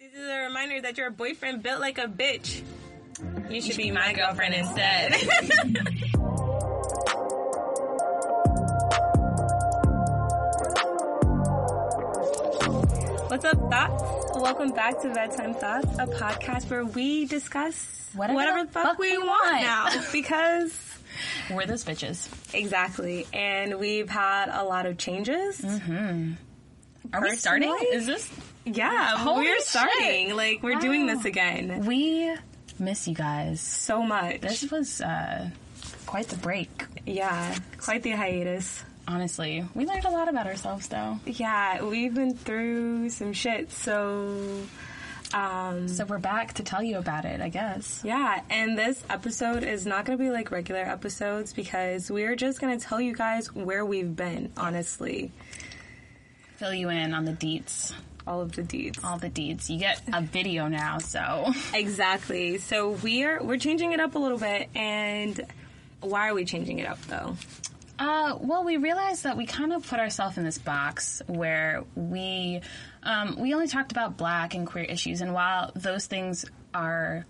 This is a reminder that your boyfriend built like a bitch. You should be my girlfriend instead. What's up, thoughts? Welcome back to Bedtime Thoughts, a podcast where we discuss Whatever whatever, the fuck, fuck we we want want. now. Because We're those bitches. exactly, and we've had a lot of changes. Mm-hmm. Are we starting? Is this? Yeah, Holy we're shit. starting. Like we're doing this again. We miss you guys. So much. This was uh, quite the break. yeah, quite the hiatus. Honestly, we learned a lot about ourselves, though. Yeah, we've been through some shit, so um So we're back to tell you about it, I guess. yeah, and this episode is not going to be like regular episodes because we're just going to tell you guys where we've been, honestly. Fill you in on the deets, All of the deeds. all the deeds. You get a video now, so Exactly. So we're we're changing it up a little bit and why are we changing it up though? Uh, well, we realized that we kind of put ourselves in this box where we um, we only talked about black and queer issues, and while those things are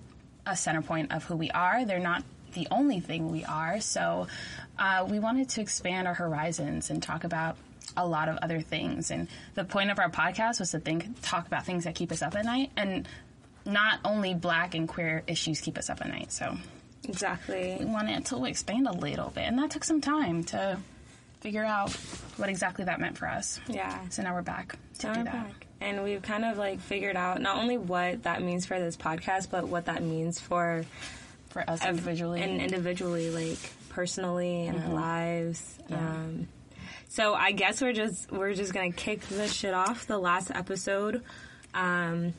a center point of who we are, they're not the only thing we are. So uh, we wanted to expand our horizons and talk about a lot of other things. And the point of our podcast was to think, talk about things that keep us up at night, and not only black and queer issues keep us up at night. So Exactly. we wanted to expand a little bit, and that took some time to figure out what exactly that meant for us. Yeah. So now we're back to Now do we're that. back. And we've kind of like figured out not only what that means for this podcast, but what that means for for us ev- individually. and individually, like personally in Mm-hmm. our lives. Um, so I guess we're just we're just gonna kick this shit off. The last episode, um,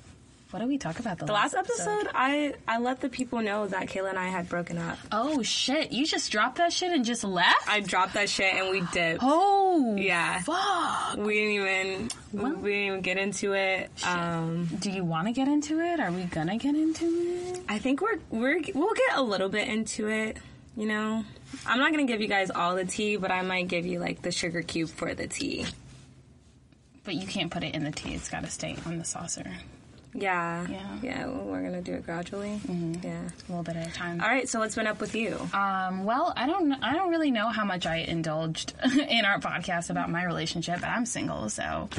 what did we talk about the, the last episode, I I let the people know that Kayla and I had broken up. Oh shit! You just dropped that shit and just left. I dropped that shit and we did. oh Yeah. Fuck. We didn't even we didn't even get into it. Um, Do you want to get into it? Are we gonna get into it? I think we're we're we'll get a little bit into it. You know, I'm not gonna give you guys all the tea, but I might give you like the sugar cube for the tea. But you can't put it in the tea. It's got to stay on the saucer. Yeah, Yeah. yeah. well, we're gonna do it gradually. Yeah. A little bit at a time. All right. So what's been up with you? Um, well, I don't. I don't really know how much I indulged in our podcast about my relationship. But I'm single, so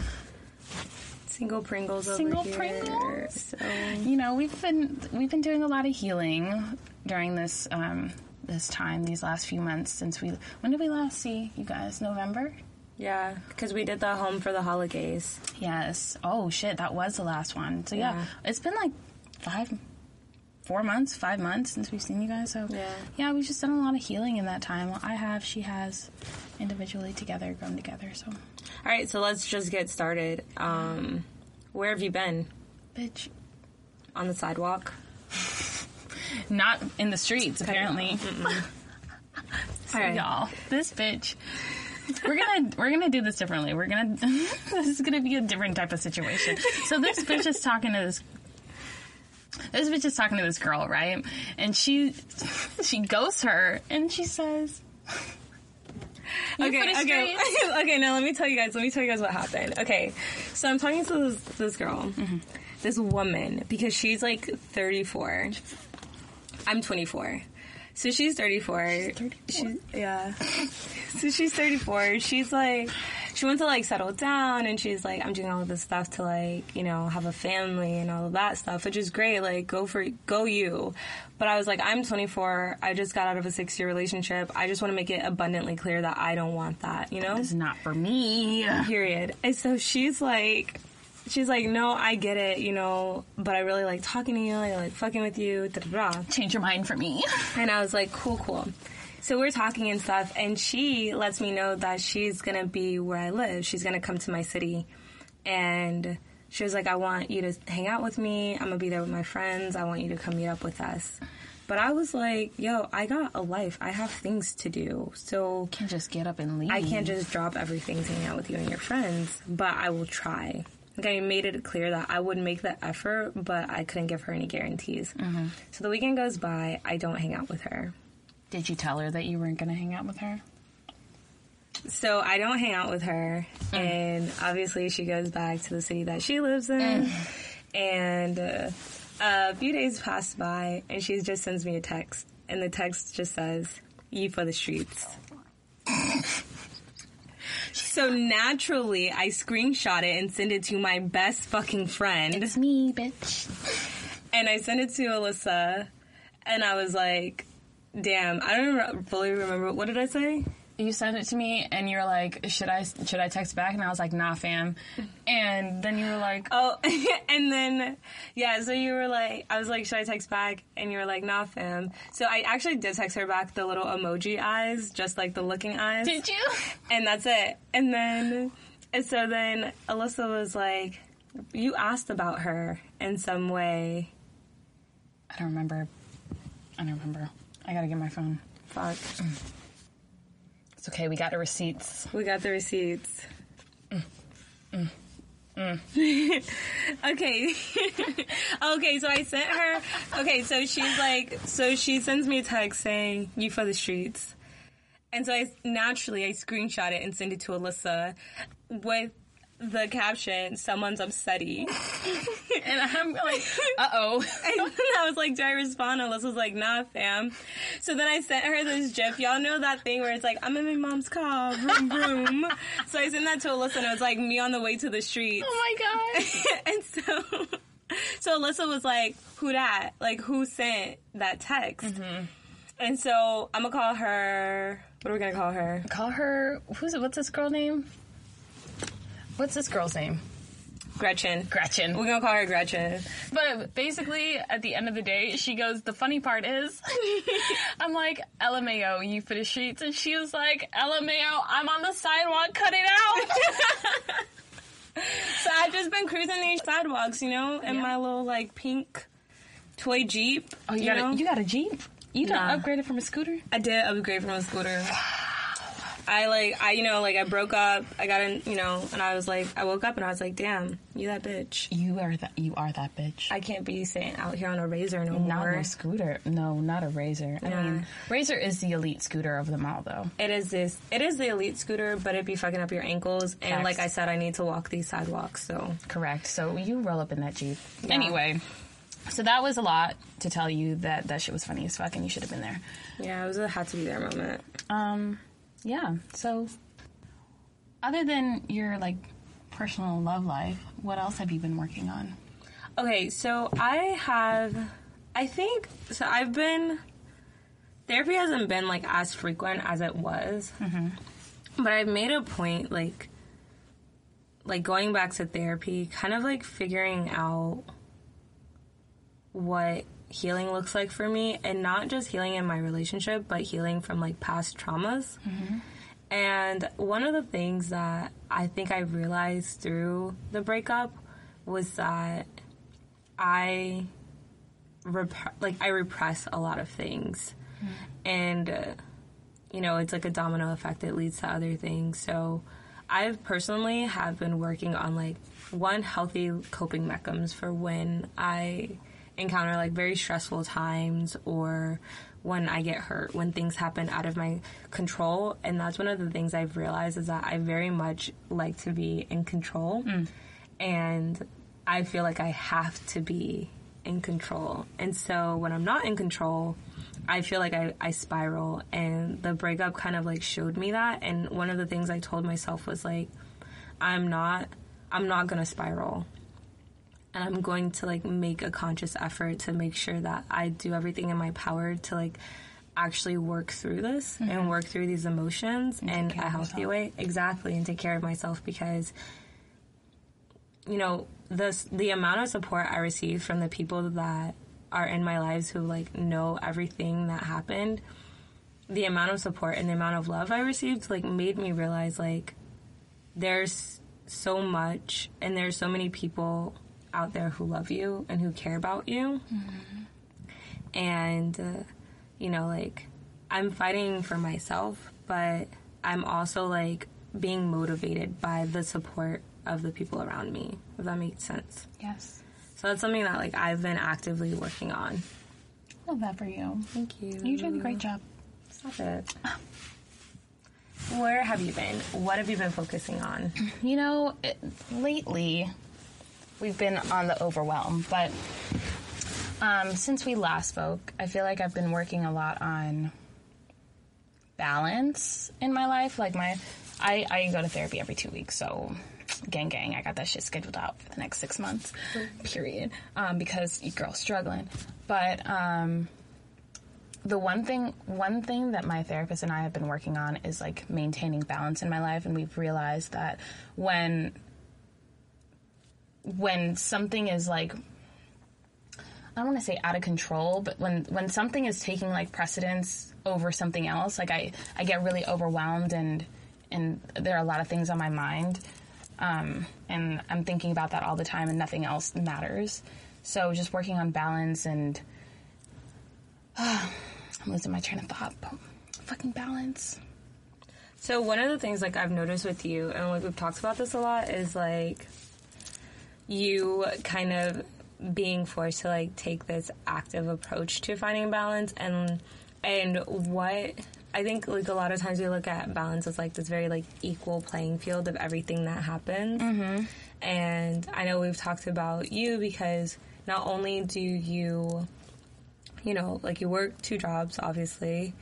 Single Pringles over Single. Pringles. So you know we've been we've been doing a lot of healing during this um, this time these last few months since we when did we last see you guys November yeah, because we did the home for the holidays. yes oh shit that was the last one so yeah, Yeah. it's been like five four months five months since we've seen you guys so Yeah. yeah we've just done a lot of healing in that time well, I have she has individually together grown together so All right. So let's just get started. Um, where have you been? bitch On the sidewalk. not in the streets apparently All right. y'all this bitch we're gonna we're gonna do this differently we're gonna this is gonna be a different type of situation so this bitch is talking to this this bitch is talking to this girl right and she she ghosts her and she says You okay, okay, okay. Now let me tell you guys. Let me tell you guys what happened. Okay, so I'm talking to this, this girl, mm-hmm. this woman, because she's like 34. I'm 24. So she's 34. She's, yeah. so she's 34. She's like, she wants to like settle down and she's like, I'm doing all of this stuff to like, you know, have a family and all of that stuff, which is great. Like, go for, go you. But I was like, I'm 24. I just got out of a six year relationship. I just want to make it abundantly clear that I don't want that, you know? It's not for me period. And so she's like, she's like, no, I get it, you know, but I really like talking to you, I like fucking with you, da da da. change your mind for me And I was like, cool, cool. So we're talking and stuff, and she lets me know that she's gonna be where I live. She's gonna come to my city, and she was like, I want you to hang out with me. I'm gonna be there with my friends. I want you to come meet up with us. But I was like, yo, I got a life. I have things to do. So can't just get up and leave I can't just drop everything to hang out with you and your friends, but I will try. Like I made it clear that I would make the effort, but I couldn't give her any guarantees. Mm-hmm. So the weekend goes by, I don't hang out with her. did you tell her that you weren't gonna hang out with her So I don't hang out with her, mm. and obviously she goes back to the city that she lives in. Mm. And uh, a few days passed by, and she just sends me a text, and the text just says, "You for the streets." so naturally, I screenshot it and send it to my best fucking friend. It's me, bitch. And I sent it to Alyssa, and I was like, "Damn, I don't re- fully remember what did I say." You sent it to me, and you're like, "Should I? Should I text back?" And I was like, "Nah, fam." And then you were like, Oh, and then yeah, so you were like, I was like, "Should I text back?" And you were like, "Nah, fam." So I actually did text her back the little emoji eyes, just like the looking eyes, "Did you?" and that's it. And then, and so then Alyssa was like, "You asked about her in some way." I don't remember. I don't remember. I gotta get my phone. Fuck. It's okay. We got the receipts. We got the receipts. Mm, mm, mm. okay. okay, so I sent her. Okay, so she's like, so she sends me a text saying, you for the streets. And so I naturally, I screenshot it and send it to Alyssa with the caption, someone's upsetty. And I'm like, uh oh. And I was like, do I respond? Alyssa was like, nah, fam. So then I sent her this gif. Y'all know that thing where it's like, I'm in my mom's car, vroom, vroom. so I sent that to Alyssa and it was like me on the way to the street. Oh my god. and so, so Alyssa was like, who that? Like, who sent that text? And so I'm gonna call her, what are we gonna call her? Call her. Who's? What's this girl name? What's this girl's name? Gretchen. Gretchen. We're gonna call her Gretchen. But basically, at the end of the day, she goes, the funny part is, I'm like, LMAO, you for the streets. And she was like, LMAO, I'm on the sidewalk, cut it out. So I've just been cruising these sidewalks, you know, in Yeah. my little like pink toy Jeep. oh, you, you got know? a, you got a Jeep? You done Nah. upgraded from a scooter? I did upgrade from a scooter. I like I you know like I broke up. I got in you know, and I was like I woke up and I was like, damn, you that bitch. You are that. You are that bitch. I can't be sitting out here on a razor no not more. a scooter. No, not a Razor. I mean, Razor is the elite scooter of them all, though. It is this. It is the elite scooter, but it'd be fucking up your ankles. And Facts. like I said, I need to walk these sidewalks. So Correct. So you roll up in that Jeep. Yeah. Anyway, so that was a lot to tell you that that shit was funny as fuck and you should have been there. yeah, it was a had to be there moment. Um, yeah. So, other than your like personal love life, what else have you been working on? Okay, so I have, I think, so I've been, therapy hasn't been like as frequent as it was, mm-hmm. but I've made a point like, like going back to therapy, kind of like figuring out what healing looks like for me, and not just healing in my relationship, but healing from like past traumas. And one of the things that I think I realized through the breakup was that I rep- like I repress a lot of things, and uh, you know it's like a domino effect that leads to other things. So I personally have been working on like one healthy coping mechanisms for when I encounter like very stressful times or when I get hurt, when things happen out of my control. And that's one of the things I've realized is that I very much like to be in control. Mm. And I feel like I have to be in control. And so when I'm not in control, I feel like I, I spiral. And the breakup kind of like showed me that. And one of the things I told myself was like, I'm not, I'm not gonna spiral. And I'm going to like make a conscious effort to make sure that I do everything in my power to like actually work through this and work through these emotions in a healthy way. Exactly. And take care of myself because you know, this the amount of support I received from the people that are in my lives who like know everything that happened, the amount of support and the amount of love I received like made me realize like there's so much and there's so many people out there who love you and who care about you. And uh, you know, like I'm fighting for myself, but I'm also like being motivated by the support of the people around me. If that makes sense. Yes. So that's something that like I've been actively working on. Love that for you. Thank you. You're doing a great job. Stop it. Where have you been? What have you been focusing on? You know, it, lately, we've been on the overwhelm. But um, since we last spoke, I feel like I've been working a lot on balance in my life. Like my, I, I go to therapy every two weeks, so gang gang, I got that shit scheduled out for the next six months, period. Um, because your girl's struggling. But um, the one thing, one thing that my therapist and I have been working on is like maintaining balance in my life, and we've realized that when when something is like I don't want to say out of control, but when when something is taking like precedence over something else, like I I get really overwhelmed and and there are a lot of things on my mind, um, and I'm thinking about that all the time, and nothing else matters. So just working on balance and uh, I'm losing my train of thought. Fucking balance. So one of the things like I've noticed with you, and like we've talked about this a lot, is like you kind of being forced to like take this active approach to finding balance and and what I think like a lot of times we look at balance as like this very like equal playing field of everything that happens. Mm-hmm. And I know we've talked about you because not only do you, you know, like you work two jobs, obviously,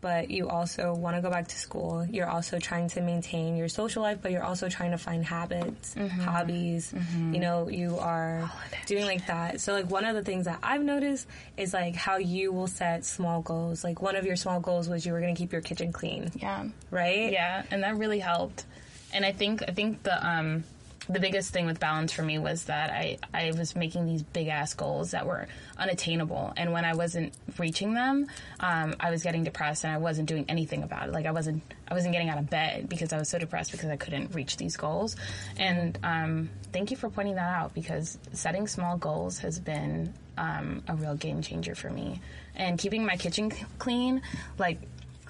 but you also want to go back to school. You're also trying to maintain your social life, but you're also trying to find habits, mm-hmm. hobbies. Mm-hmm. You know, you are doing like that. So, like, one of the things that I've noticed is like how you will set small goals. Like, one of your small goals was you were going to keep your kitchen clean. Yeah. Right? Yeah. And that really helped. And I think, I think the, um, the biggest thing with balance for me was that I, I was making these big ass goals that were unattainable. And when I wasn't reaching them, um, I was getting depressed and I wasn't doing anything about it. Like I wasn't, I wasn't getting out of bed because I was so depressed because I couldn't reach these goals. And, um, thank you for pointing that out because setting small goals has been, um, a real game changer for me. And keeping my kitchen clean, like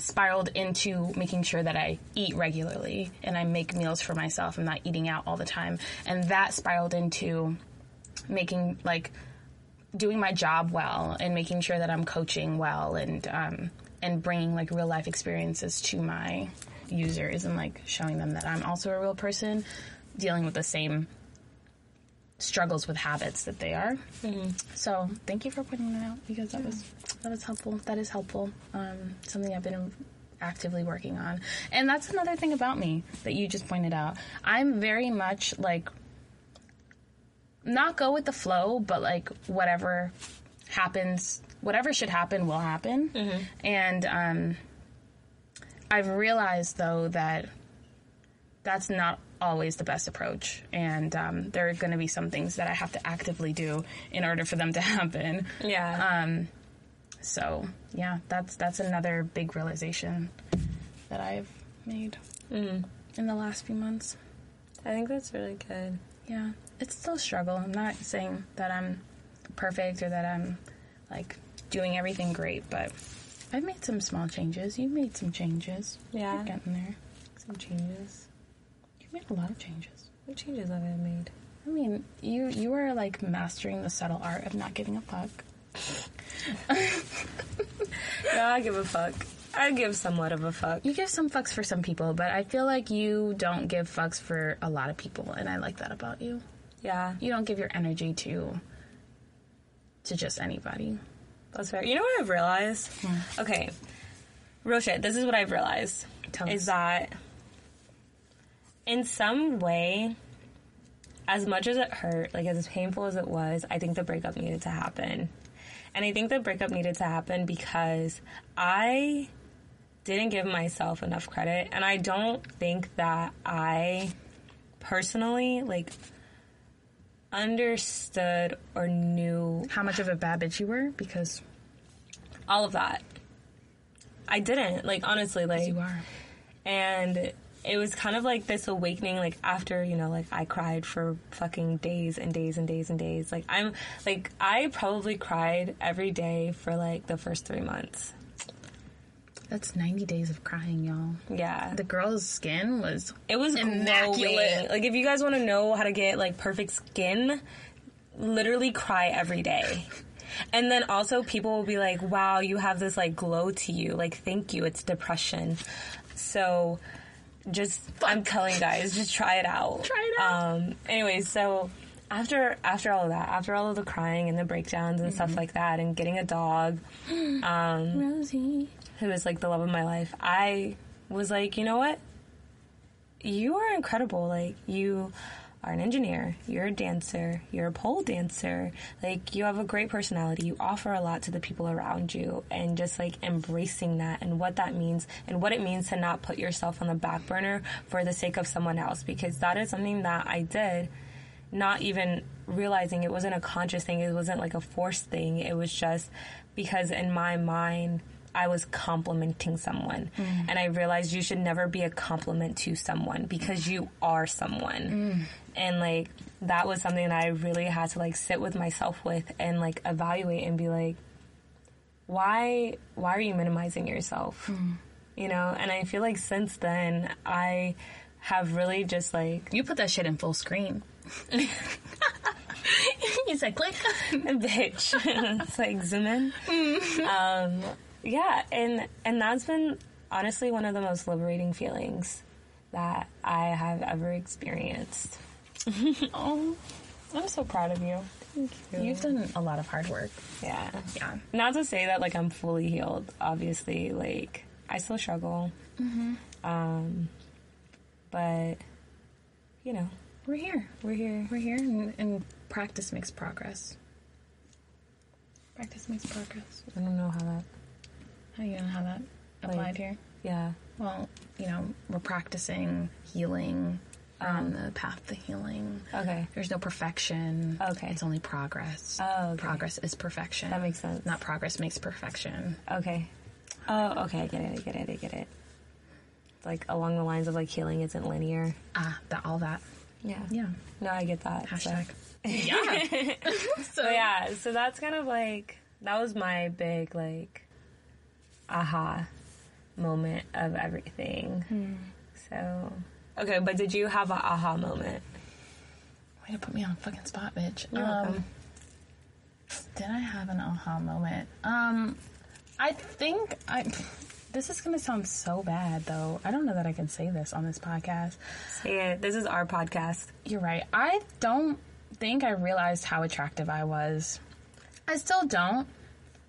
spiraled into making sure that I eat regularly and I make meals for myself. I'm not eating out all the time. And that spiraled into making like doing my job well and making sure that I'm coaching well and um, and bringing like real life experiences to my users and like showing them that I'm also a real person dealing with the same struggles with habits that they are. Mm-hmm. So thank you for putting that out because that was that was helpful. That is helpful. Um, something I've been actively working on, and that's another thing about me that you just pointed out. I'm very much like not go with the flow, but like whatever happens, whatever should happen will happen, mm-hmm. and um, I've realized though that that's not always the best approach. And um, there are going to be some things that I have to actively do in order for them to happen. Yeah. Um, so yeah, that's that's another big realization that I've made mm. in the last few months. I think that's really good. Yeah, it's still a struggle. I'm not saying that I'm perfect or that I'm like doing everything great, but I've made some small changes. You've made some changes. Yeah, You're getting there. Some changes. You made a lot of changes. What changes have I made? I mean, you you are like mastering the subtle art of not giving a fuck. yeah, I give a fuck. I give somewhat of a fuck. You give some fucks for some people, but I feel like you don't give fucks for a lot of people, and I like that about you. Yeah. You don't give your energy to to just anybody. That's fair. You know what I've realized? Hmm. Okay. Real shit. This is what I've realized. Tell is us. that in some way, as much as it hurt, like as painful as it was, I think the breakup needed to happen. And I think the breakup needed to happen because I didn't give myself enough credit. And I don't think that I personally, like, understood or knew how much of a bad bitch you were because all of that. I didn't, like, honestly, like. You are. And it was kind of like this awakening like after you know like i cried for fucking days and days and days and days. Like i'm like i probably cried every day for like the first three months. That's 90 days of crying y'all. Yeah. The girl's skin was it was immaculate. glowing. like if you guys want to know how to get like perfect skin literally cry every day. And then also people will be like wow you have this like glow to you. Like thank you. It's depression. So just I'm telling you guys, just try it out. Try it out. Um, anyways, so after after all of that, after all of the crying and the breakdowns and stuff like that, and getting a dog, um, Rosie. who was like the love of my life, I was like, you know what? You are incredible. Like you are an engineer, you're a dancer, you're a pole dancer. Like you have a great personality. You offer a lot to the people around you and just like embracing that and what that means and what it means to not put yourself on the back burner for the sake of someone else because that is something that I did not even realizing it wasn't a conscious thing, it wasn't like a forced thing. It was just because in my mind, I was complimenting someone. Mm. And I realized you should never be a compliment to someone because you are someone. Mm. And like, that was something that I really had to like sit with myself with and like evaluate and be like, why, why are you minimizing yourself? You know, and I feel like since then, I have really just like You put that shit in full screen. you said click. bitch. it's like zoom in. Um, yeah, and and that's been honestly one of the most liberating feelings that I have ever experienced. Oh, I'm so proud of you. Thank you. You've done a lot of hard work. Yeah. Yeah. Not to say that like I'm fully healed. Obviously, like I still struggle. Mhm. Um, but you know, We're here. we're here. We're here, and, and practice makes progress. Practice makes progress. I don't know how that. How you know how that applied here? Yeah. Well, you know, we're practicing healing. On the path to healing. Okay. There's no perfection. Okay. It's only progress. Oh, okay. Progress is perfection. That makes sense. Not progress makes perfection. Okay. Oh, okay. I get it. I get it. I get it. It's like along the lines of like healing isn't linear. Ah, that all that. Yeah. Yeah. No, I get that. So- Hashtag. Yeah. So yeah, so that's kind of like that was my big like aha moment of everything. So okay, but did you have an aha moment? Way to put me on fucking spot, bitch. You're welcome. Um, did I have an aha moment? Um, I think I. This is gonna sound so bad, though. I don't know that I can say this on this podcast. Say it. This is our podcast. You're right. I don't think I realized how attractive I was. I still don't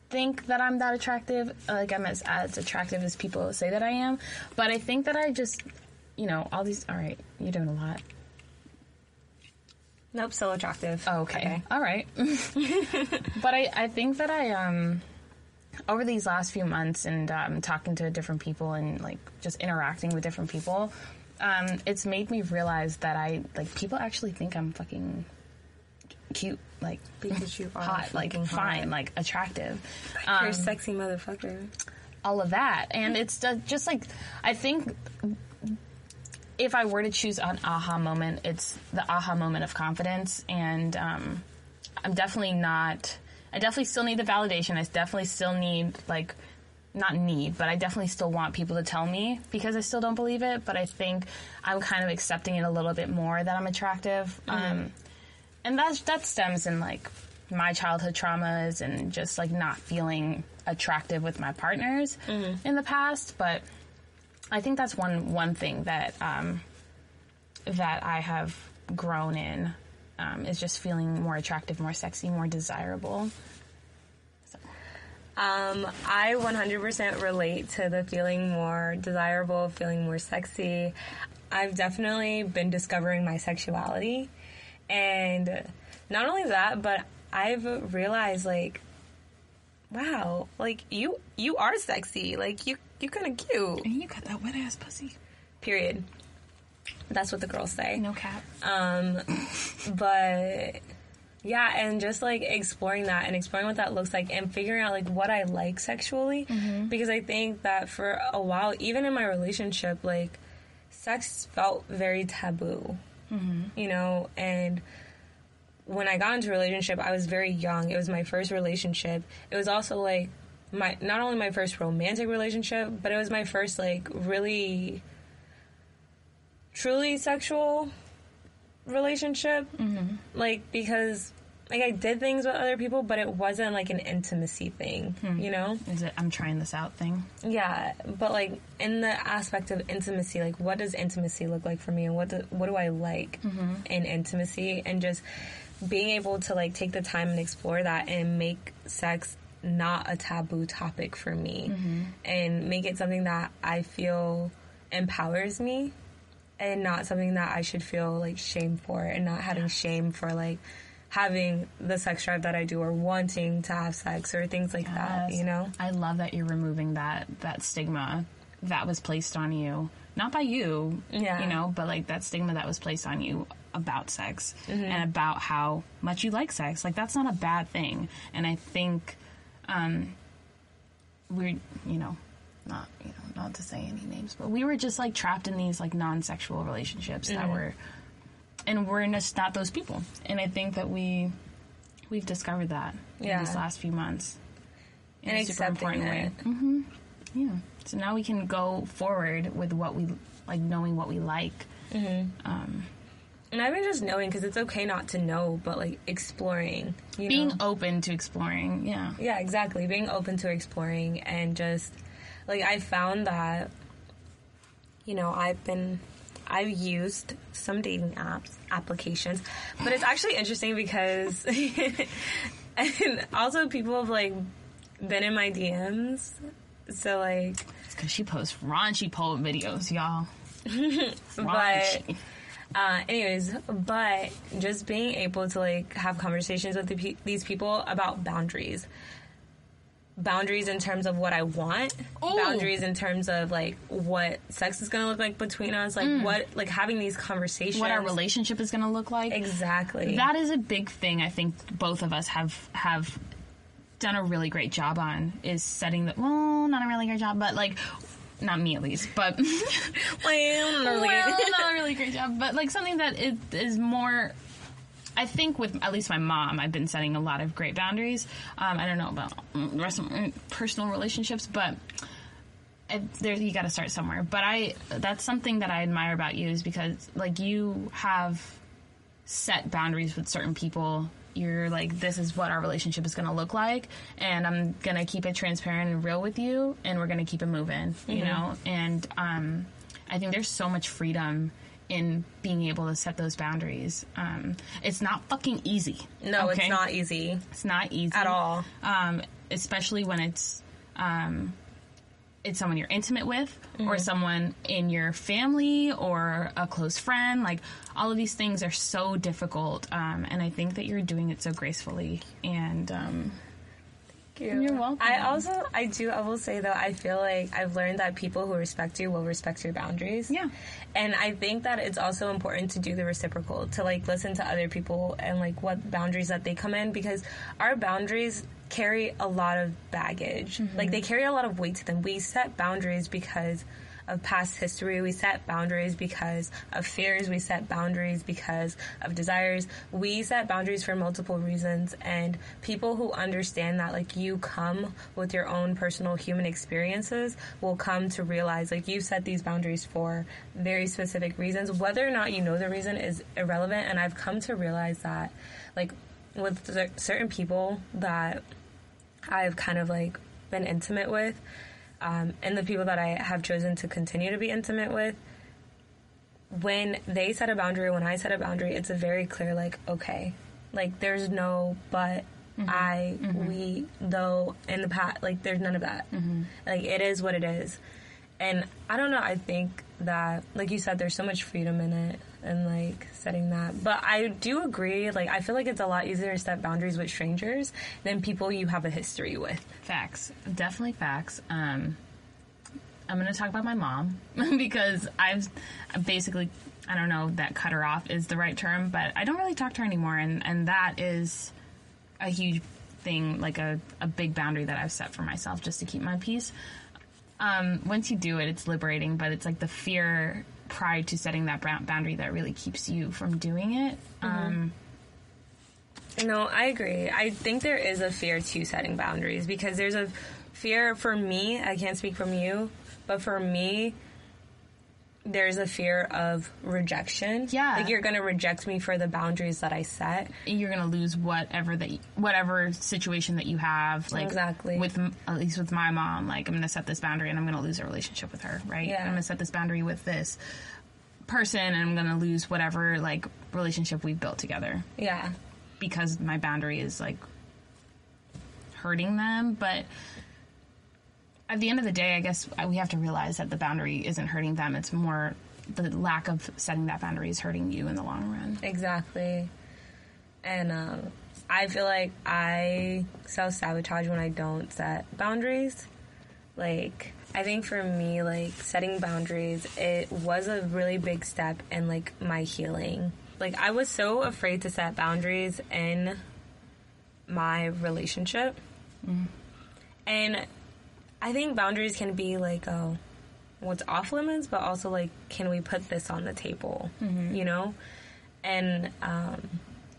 think that I'm that attractive. Like I'm as, as attractive as people say that I am. But I think that I just, you know, all these. All right, you're doing a lot. Nope, still attractive. Oh, okay. All right. but I, I think that I um over these last few months and um, talking to different people and like just interacting with different people, um, it's made me realize that I like people actually think I'm fucking cute, like Because you are hot, like fucking fine, like attractive. You're Um, a sexy motherfucker. all of that. And it's just like, I think if I were to choose an aha moment, it's the aha moment of confidence. And um, I'm definitely not, I definitely still need the validation. I definitely still need, like, not need, but I definitely still want people to tell me because I still don't believe it. But I think I'm kind of accepting it a little bit more that I'm attractive. Um, and that that stems in like my childhood traumas and just like not feeling attractive with my partners in the past. But I think that's one one thing that um, that I have grown in um, is just feeling more attractive, more sexy, more desirable. Um, I 100% relate to the feeling more desirable, feeling more sexy. I've definitely been discovering my sexuality. And not only that, but I've realized like wow, like you you are sexy. Like you you kind of cute. And you got that wet ass pussy. Period. That's what the girls say. No cap. Um, but yeah, and just like exploring that and exploring what that looks like and figuring out like what I like sexually because I think that for a while, even in my relationship, like sex felt very taboo, you know, and when I got into a relationship, I was very young. It was my first relationship. It was also like my not only my first romantic relationship, but it was my first like really truly sexual relationship. Mm-hmm. Like because like I did things with other people, but it wasn't like an intimacy thing, hmm. you know? Is it I'm trying this out thing? Yeah, but like in the aspect of intimacy, like what does intimacy look like for me, and what do, what do I like mm-hmm. in intimacy, and just being able to like take the time and explore that and make sex not a taboo topic for me, and make it something that I feel empowers me, and not something that I should feel like shame for, and not having shame for like having the sex drive that I do or wanting to have sex or things like that, you know? I love that you're removing that that stigma that was placed on you, not by you, Yeah. you know, but like that stigma that was placed on you about sex Mm-hmm. and about how much you like sex. Like that's not a bad thing, and I think um, we're you know not you know not to say any names, but we were just like trapped in these like non-sexual relationships that Mm-hmm. were, and we're just not those people. And I think that we we've discovered that Yeah. in these last few months in And a super important way. Mm-hmm. Yeah. So now we can go forward with what we like, knowing what we like. Um, And I've been just knowing because it's okay not to know, but like exploring, you being know? open to exploring. Yeah. Yeah, exactly. Being open to exploring and just like I found that, you know, I've been, I've used some dating apps, applications, but it's actually interesting because, and also people have like been in my DMs. So like, It's because she posts raunchy pole videos, y'all. but. Uh, anyways, but just being able to like have conversations with the pe- these people about boundaries, boundaries in terms of what I want, Ooh. boundaries in terms of like what sex is gonna look like between us, like what like having these conversations, what our relationship is going to look like. exactly. That is a big thing. I think both of us have have done a really great job on is setting the well, not a really great job, but like not me at least, but well, not really. well, not a really great job, but like something that is, is more. I think with at least my mom, I've been setting a lot of great boundaries. Um, I don't know about the rest of my personal relationships, but it, there you got to start somewhere. But I that's something that I admire about you is because like you have set boundaries with certain people. You're like, this is what our relationship is going to look like, and I'm going to keep it transparent and real with you, and we're going to keep it moving, you know. And um, I think there's so much freedom in being able to set those boundaries. Um, it's not fucking easy. no, okay? it's not easy It's not easy at all. um, especially when it's um, it's someone you're intimate with or someone in your family or a close friend. Like all of these things are so difficult, um, and I think that you're doing it so gracefully. And um, You're welcome. I also, I do, I will say though, I feel like I've learned that people who respect you will respect your boundaries. Yeah. And I think that it's also important to do the reciprocal, to like listen to other people and like what boundaries that they come in because our boundaries carry a lot of baggage. Mm-hmm. Like they carry a lot of weight to them. We set boundaries because of past history. We set boundaries because of fears. We set boundaries because of desires. We set boundaries for multiple reasons. And people who understand that, like, you come with your own personal human experiences, will come to realize, like, you set these boundaries for very specific reasons. Whether or not you know the reason is irrelevant. And I've come to realize that, like, with certain people that I've kind of like been intimate with, um, and the people that I have chosen to continue to be intimate with, when they set a boundary, when I set a boundary, it's a very clear, like, okay, like, there's no but, mm-hmm. I, mm-hmm. we, though, in the past, like, there's none of that. Mm-hmm. Like, it is what it is. And I don't know, I think that, like you said, there's so much freedom in it and, like, setting that. But I do agree, like, I feel like it's a lot easier to set boundaries with strangers than people you have a history with. Facts, definitely facts. Um, I'm going to talk about my mom because I've basically, I don't know that cut her off is the right term, but I don't really talk to her anymore, and and that is a huge thing, like a a big boundary that I've set for myself just to keep my peace. Um, once you do it, it's liberating, but it's like the fear prior to setting that boundary that really keeps you from doing it. Um, No, I agree. I think there is a fear to setting boundaries because there's a fear for me. I can't speak from you, but for me, there's a fear of rejection. Yeah. Like you're gonna reject me for the boundaries that I set. you're gonna lose whatever that whatever situation that you have like Exactly. with at least with my mom like i'm gonna set this boundary and i'm gonna lose a relationship with her right Yeah. i'm gonna set this boundary with this person and i'm gonna lose whatever like relationship we've built together Yeah. because my boundary is like hurting them but at the end of the day i guess we have to realize that the boundary isn't hurting them it's more the lack of setting that boundary is hurting you in the long run Exactly. And um, I feel like I self sabotage when I don't set boundaries. Like, I think for me, like, setting boundaries, it was a really big step in, like, my healing. Like, I was so afraid to set boundaries in my relationship. And I think boundaries can be like, oh, what's off limits, but also like, can we put this on the table? You know? And um,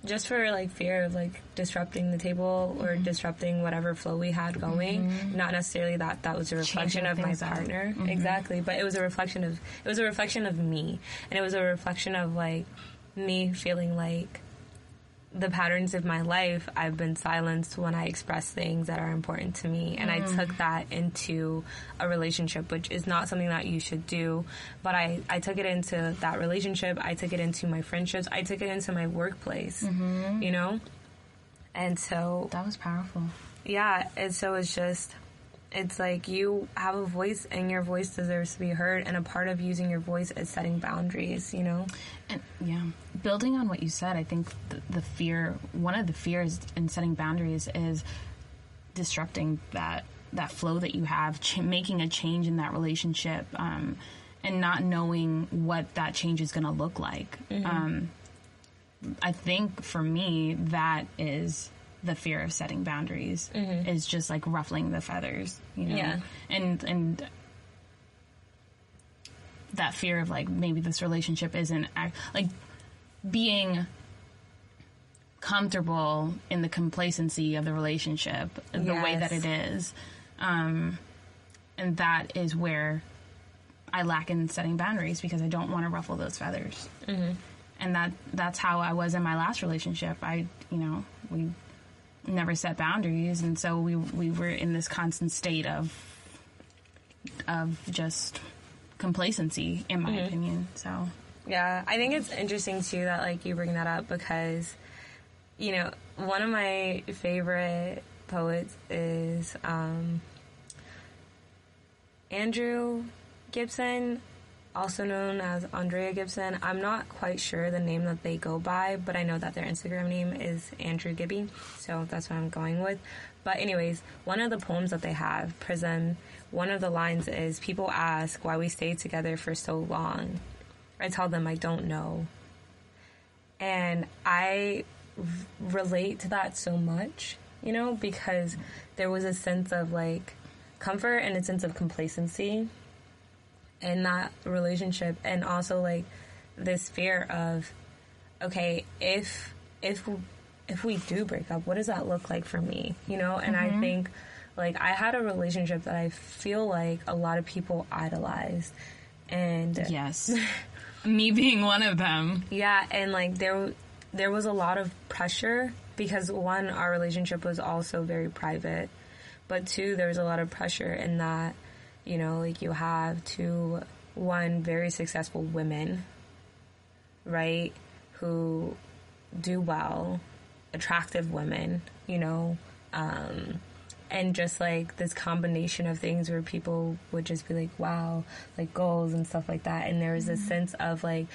just for like fear of like disrupting the table or disrupting whatever flow we had going, not necessarily that that was a reflection Changing of my partner. Exactly. But it was a reflection of, it was a reflection of me. And it was a reflection of like me feeling like the patterns of my life, I've been silenced when I express things that are important to me. And I mm. took that into a relationship, which is not something that you should do. But I, I took it into that relationship. I took it into my friendships. I took it into my workplace, mm-hmm. you know? And so, that was powerful yeah, and so it's just, it's like you have a voice and your voice deserves to be heard. And a part of using your voice is setting boundaries, you know? And yeah, building on what you said, I think the, the fear, one of the fears in setting boundaries is disrupting that that flow that you have, ch- making a change in that relationship, um, and not knowing what that change is going to look like. Um, I think for me, that is the fear of setting boundaries is just like ruffling the feathers, you know, Yeah. and and that fear of like maybe this relationship isn't ac- like being comfortable in the complacency of the relationship the way that it is um, and that is where i lack in setting boundaries because i don't want to ruffle those feathers. Mm-hmm. and that that's how i was in my last relationship. I you know we never set boundaries and so we we were in this constant state of of just complacency in my opinion so. Yeah, I think it's interesting too that like you bring that up because you know, one of my favorite poets is um Andrew Gibson, also known as Andrea Gibson. I'm not quite sure the name that they go by, but I know that their Instagram name is Andrew Gibby, so that's what I'm going with. But anyways, one of the poems that they have, Prism, one of the lines is people ask why we stayed together for so long. I tell them I don't know. And I r- relate to that so much, you know, because there was a sense of like comfort and a sense of complacency in that relationship and also like this fear of okay, if if if we do break up, what does that look like for me? You know, and I mm-hmm. think like I had a relationship that I feel like a lot of people idolized and yes. Me being one of them. Yeah, and like there there was a lot of pressure because one our relationship was also very private, but two there was a lot of pressure in that you know like you have two one very successful women, right, who do well, attractive women, you know, um, and just like this combination of things where people would just be like, wow, like goals and stuff like that. And there was this sense of like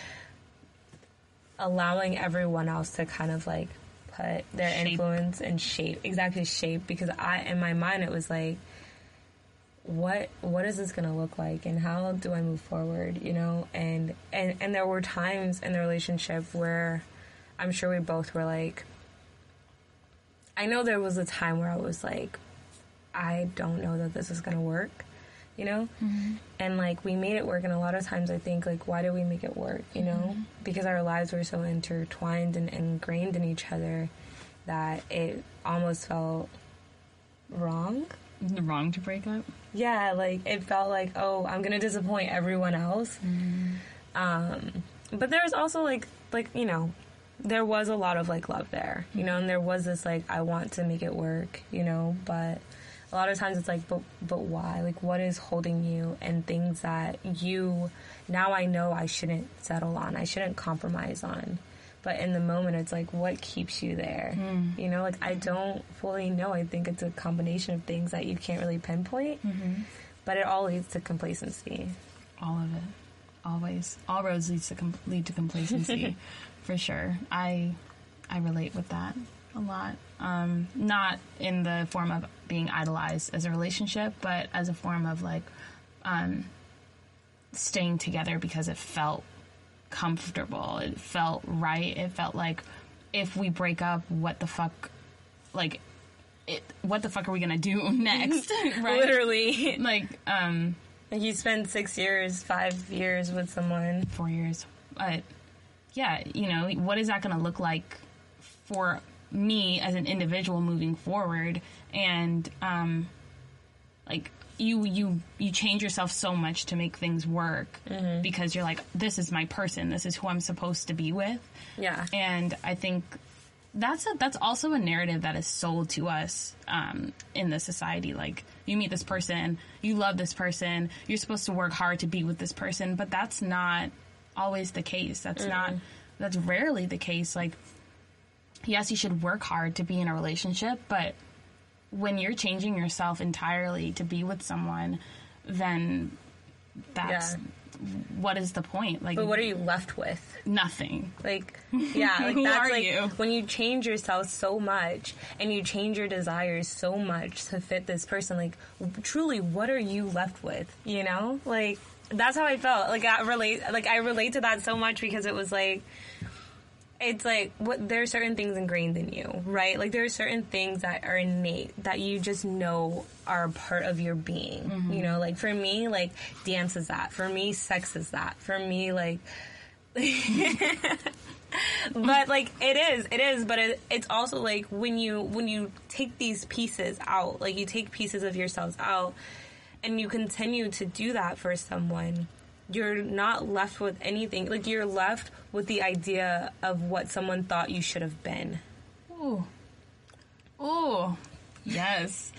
allowing everyone else to kind of like put their Shape. influence and shape, exactly shape, because I, in my mind, it was like, what what is this going to look like and how do I move forward you know? And and and there were times in the relationship where I'm sure we both were like I know there was a time where I was like I don't know that this is going to work you know? Mm-hmm. And like we made it work and a lot of times I think like why do we make it work you know? Mm-hmm. Because our lives were so intertwined and ingrained in each other that it almost felt wrong. Wrong to break up. Yeah, like it felt like, oh, I'm gonna disappoint everyone else. Um, but there was also like, like you know, there was a lot of like love there, you know, and there was this like, I want to make it work, you know, but a lot of times it's like, but but why? Like, what is holding you? And things that you now I know I shouldn't settle on, I shouldn't compromise on. But in the moment, it's like, what keeps you there? You know, like I don't fully know. I think it's a combination of things that you can't really pinpoint, but it all leads to complacency. All of it. Always. All roads leads to com- lead to complacency, for sure. I I relate with that a lot. Um, not in the form of being idolized as a relationship, but as a form of like um, staying together because it felt comfortable. It felt right. It felt like if we break up, what the fuck, like, it, what the fuck are we gonna do next? right? Literally, Like, um, like you spend six years, five years with someone. four years. But yeah, you know, what is that to look like for me as an individual moving forward? And um, like you, you, you change yourself so much to make things work because you're like, this is my person. This is who I'm supposed to be with. Yeah, And I think that's a, that's also a narrative that is sold to us um, in the society. Like you meet this person, you love this person, you're supposed to work hard to be with this person, but that's not always the case. That's not that's rarely the case. Like yes, you should work hard to be in a relationship, but when you're changing yourself entirely to be with someone, then that's Yeah. what is the point? Like but what are you left with? nothing. Like, yeah, like Who that's are like you? when you change yourself so much and you change your desires so much to fit this person. Like, truly, what are you left with? You know, like that's how I felt. Like, I relate. Like, I relate to that so much because it was like. It's like what there are certain things ingrained in you, right? Like there are certain things that are innate that you just know are a part of your being. Mm-hmm. You know, like for me, like dance is that. For me, sex is that. For me, like but like it is it is but it, it's also like when you when you take these pieces out like you take pieces of yourselves out and you continue to do that for someone you're not left with anything like you're left with the idea of what someone thought you should have been Ooh. Ooh. Yes.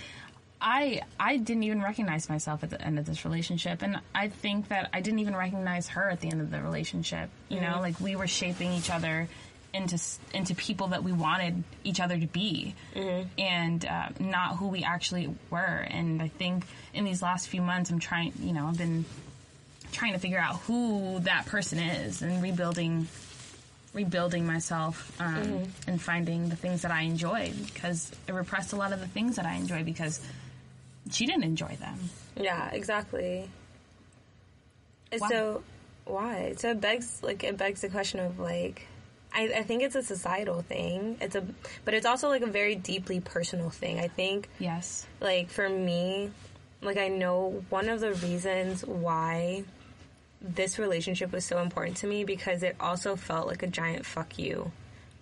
I I didn't even recognize myself at the end of this relationship and I think that I didn't even recognize her at the end of the relationship. You know, like we were shaping each other into into people that we wanted each other to be and uh, not who we actually were and I think in these last few months I'm trying, you know, I've been trying to figure out who that person is and rebuilding rebuilding myself um, and finding the things that I enjoy because it repressed a lot of the things that I enjoy because she didn't enjoy them. yeah exactly Why? so why so it begs like it begs the question of like I, I think it's a societal thing it's a but it's also like a very deeply personal thing i think Yes. like for me like i know one of the reasons why this relationship was so important to me because it also felt like a giant fuck you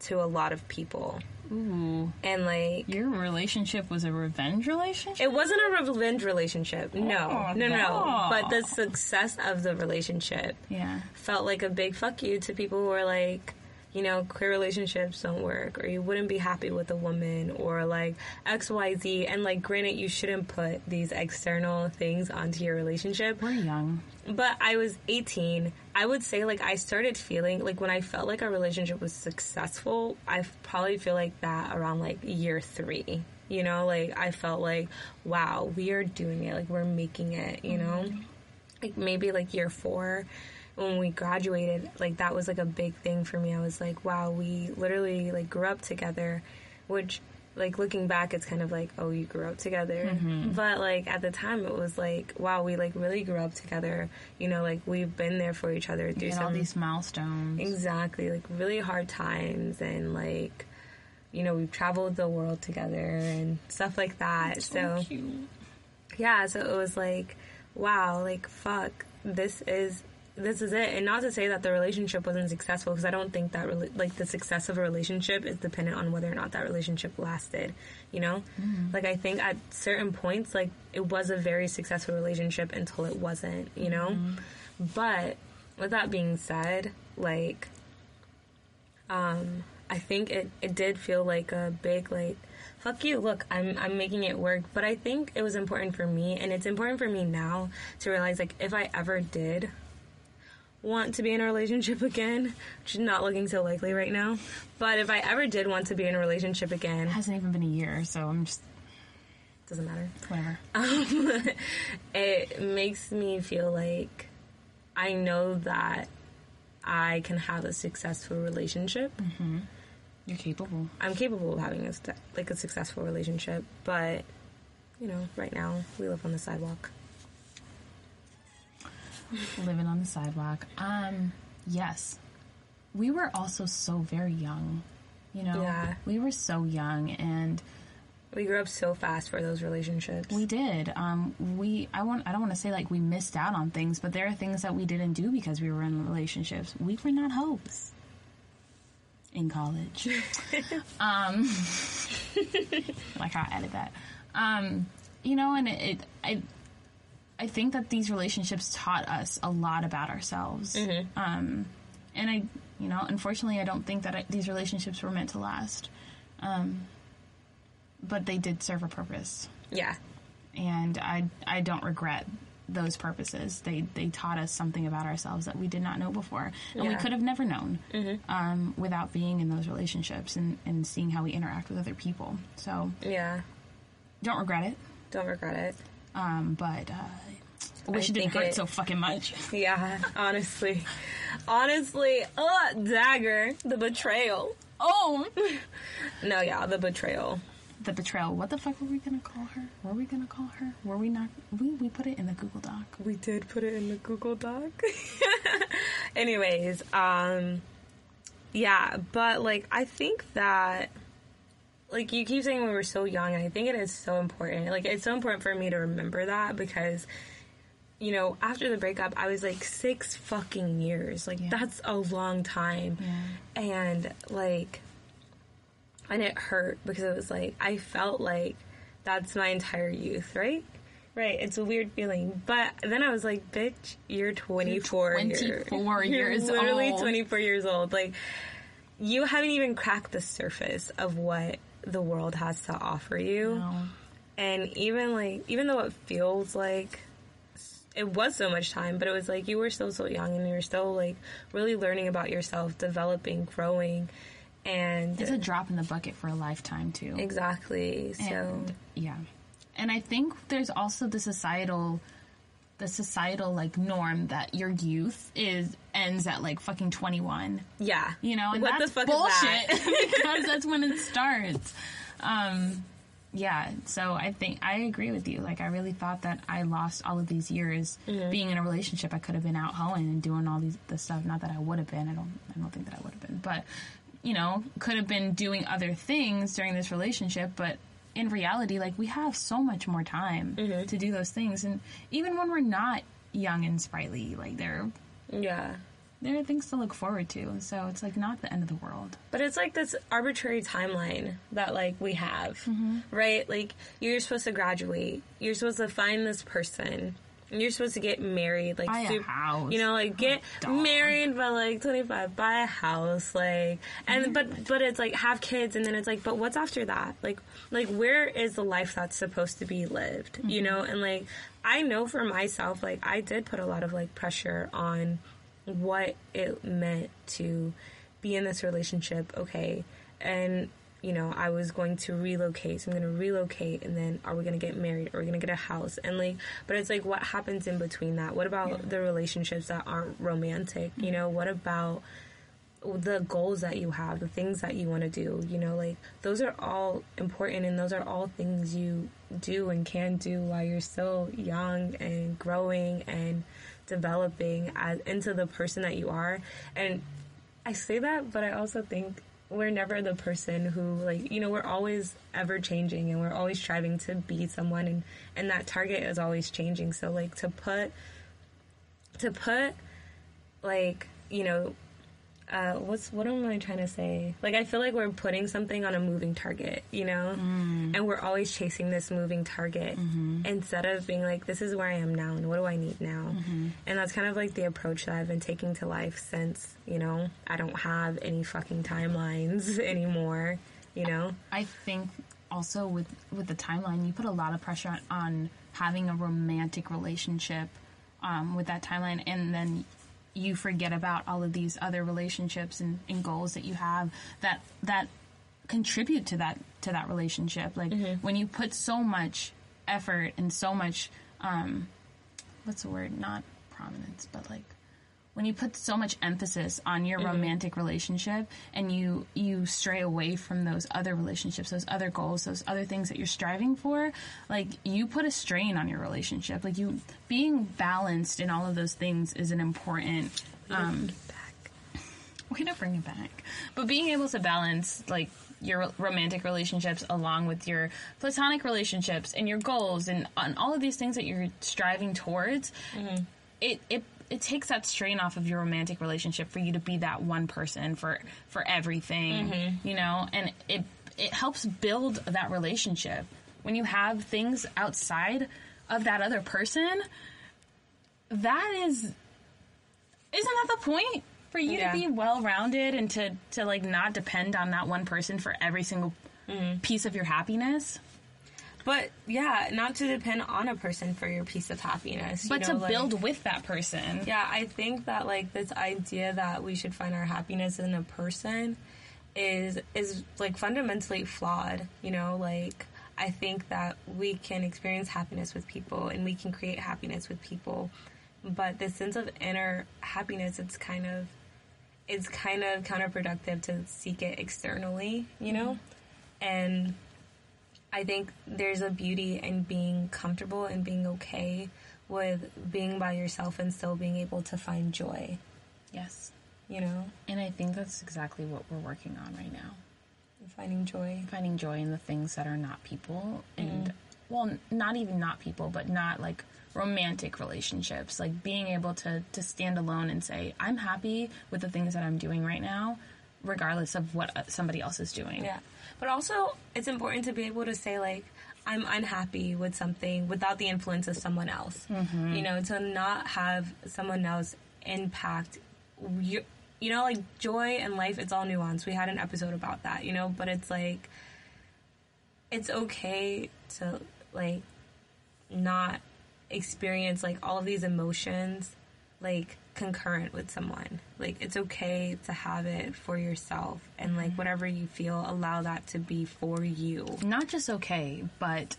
to a lot of people Ooh. and like Your relationship was a revenge relationship? it wasn't a revenge relationship no Oh, no no no. but the success of the relationship yeah. felt like a big fuck you to people who are like you know queer relationships don't work or you wouldn't be happy with a woman or like xyz and like granted you shouldn't put these external things onto your relationship. We're young. but i was 18 i would say like i started feeling like when i felt like our relationship was successful i probably feel like that around like year three. You know like i felt like wow we are doing it. Like we're making it you know? Mm-hmm. Like maybe like year four when we graduated like that was like a big thing for me. I was like wow we literally like grew up together which like looking back it's kind of like oh you grew up together. Mm-hmm. But like at the time it was like wow we like really grew up together. You know like we've been there for each other through some all these milestones. exactly like really hard times and like you know we've traveled the world together and stuff like that. So cute. yeah, so it was like, wow, like fuck, this is this is it. And not to say that the relationship wasn't successful, because I don't think that rela- like the success of a relationship is dependent on whether or not that relationship lasted. You know, like I think at certain points, like it was a very successful relationship until it wasn't. You know, but with that being said, like, um, I think it it did feel like a big like. Fuck you. Look, I'm I'm making it work, but I think it was important for me and it's important for me now to realize like if I ever did want to be in a relationship again, which is not looking so likely right now. But if I ever did want to be in a relationship again, It hasn't even been a year, so I'm just doesn't matter. whatever. Um, it makes me feel like I know that I can have a successful relationship. You're capable. I'm capable of having a like a successful relationship, but you know, right now we live on the sidewalk. Living on the sidewalk. Um, yes. We were also so very young. You know, Yeah. we were so young and We grew up so fast for those relationships. we did. Um, we I want I don't want to say like we missed out on things, but there are things that we didn't do because we were in relationships. We were not hoes in college. um, like I added that. Um, you know, and it, it I I think that these relationships taught us a lot about ourselves. Um, and I, you know, unfortunately, I don't think that I, these relationships were meant to last. Um, but they did serve a purpose yeah. and I I don't regret those purposes. They they taught us something about ourselves that we did not know before, and we could have never known um, without being in those relationships and and seeing how we interact with other people. So Yeah. don't regret it, Don't regret it. Um, but. Uh, I wish I it didn't hurt it- so fucking much. Yeah, honestly. Honestly, ugh, dagger, the betrayal. Oh, No, yeah, the betrayal. the betrayal. What the fuck were we gonna call her? Were we gonna call her? Were we not? We we put it in the Google Doc. We did put it in the Google Doc. Anyways, um yeah, but like I think that like you keep saying we were so young and I think it is so important. Like it's so important for me to remember that because you know, after the breakup, I was like six fucking years. Like Yeah. that's a long time. Yeah. And like and it hurt because it was like I felt like that's my entire youth, right? Right, it's a weird feeling. But then I was like, bitch, you're 24. You're 24 You're years literally old. 24 years old. Like, you haven't even cracked the surface of what the world has to offer you. No. And even like, even though it feels like it was so much time, but it was like you were still so young and you were still like really learning about yourself, developing, growing. And It's a drop in the bucket for a lifetime too. exactly. So, And, yeah. And I think there's also the societal the societal like norm that your youth is ends at like fucking 21. yeah. You know, and what that's the fuck bullshit is that? because that's when it starts. Um yeah, so I think I agree with you. Like I really thought that I lost all of these years Mm-hmm. being in a relationship. I could have been out hoeing and doing all these the stuff. Not that I would have been. I don't. I don't think that I would have been. But you know, could have been doing other things during this relationship. But in reality, like we have so much more time Mm-hmm. to do those things. And even when we're not young and sprightly, like there Yeah. there are things to look forward to. So it's like not the end of the world. But it's like this arbitrary timeline that like we have, right? Like you're supposed to graduate, you're supposed to find this person, you're supposed to get married, like Buy a sup- house. you know, like oh, get dog. married by like 25, buy a house, like, and but but it's like have kids, and then it's like, but what's after that? Like like where is the life that's supposed to be lived? You know, mm-hmm. and like I know for myself, like I did put a lot of like pressure on what it meant to be in this relationship, okay, and you know, I was going to relocate, so I'm going to relocate, and then are we going to get married? Are we going to get a house? And like, but it's like, what happens in between that? What about the relationships that aren't romantic? You know, what about the goals that you have, the things that you want to do? You know, like those are all important, and those are all things you do and can do while you're still young and growing and developing as into the person that you are. And I say that, but I also think we're never the person who like you know we're always ever changing and we're always striving to be someone and and that target is always changing. So like to put to put like you know uh, what's what am I trying to say? Like I feel like we're putting something on a moving target, you know, Mm. and we're always chasing this moving target Mm-hmm. instead of being like, this is where I am now, and what do I need now? Mm-hmm. And that's kind of like the approach that I've been taking to life since you know I don't have any fucking timelines anymore, you know. I think also with with the timeline, you put a lot of pressure on, on having a romantic relationship um, with that timeline, and then you forget about all of these other relationships and, and goals that you have that that contribute to that to that relationship. Like when you put so much effort and so much um, what's the word? Not prominence, but like when you put so much emphasis on your romantic relationship and you you stray away from those other relationships those other goals those other things that you're striving for like you put a strain on your relationship. Like you being balanced in all of those things is an important um we're gonna bring it back. But being able to balance like your romantic relationships along with your platonic relationships and your goals and, and all of these things that you're striving towards it, it it takes that strain off of your romantic relationship for you to be that one person for for everything mm-hmm. you know? And it it helps build that relationship. When you have things outside of that other person that is isn't that the point? For you Yeah. to be well rounded and to to like not depend on that one person for every single mm-hmm. piece of your happiness But yeah, not to depend on a person for your piece of happiness, you but know, to like- build with that person Yeah, I think that like this idea that we should find our happiness in a person is is like fundamentally flawed, you know, like I think that we can experience happiness with people and we can create happiness with people. But this sense of inner happiness it's kind of it's kind of counterproductive to seek it externally, you know? Mm-hmm. And I think there's a beauty in being comfortable and being okay with being by yourself and still being able to find joy, yes you know? and i think that's exactly what we're working on right now Finding joy. finding joy in the things that are not people and well not even not people but not like romantic relationships like being able to to stand alone and say i'm happy with the things that i'm doing right now regardless of what uh, somebody else is doing Yeah. But also, it's important to be able to say, like, I'm unhappy with something without the influence of someone else. Mm-hmm. You know, to not have someone else impact you. You know, like joy and life, it's all nuance. We had an episode about that, you know, but it's like, it's okay to, like, not experience, like, all of these emotions, like, concurrent with someone. Like, it's okay to have it for yourself and, like, mm-hmm. whatever you feel, allow that to be for you. not just okay but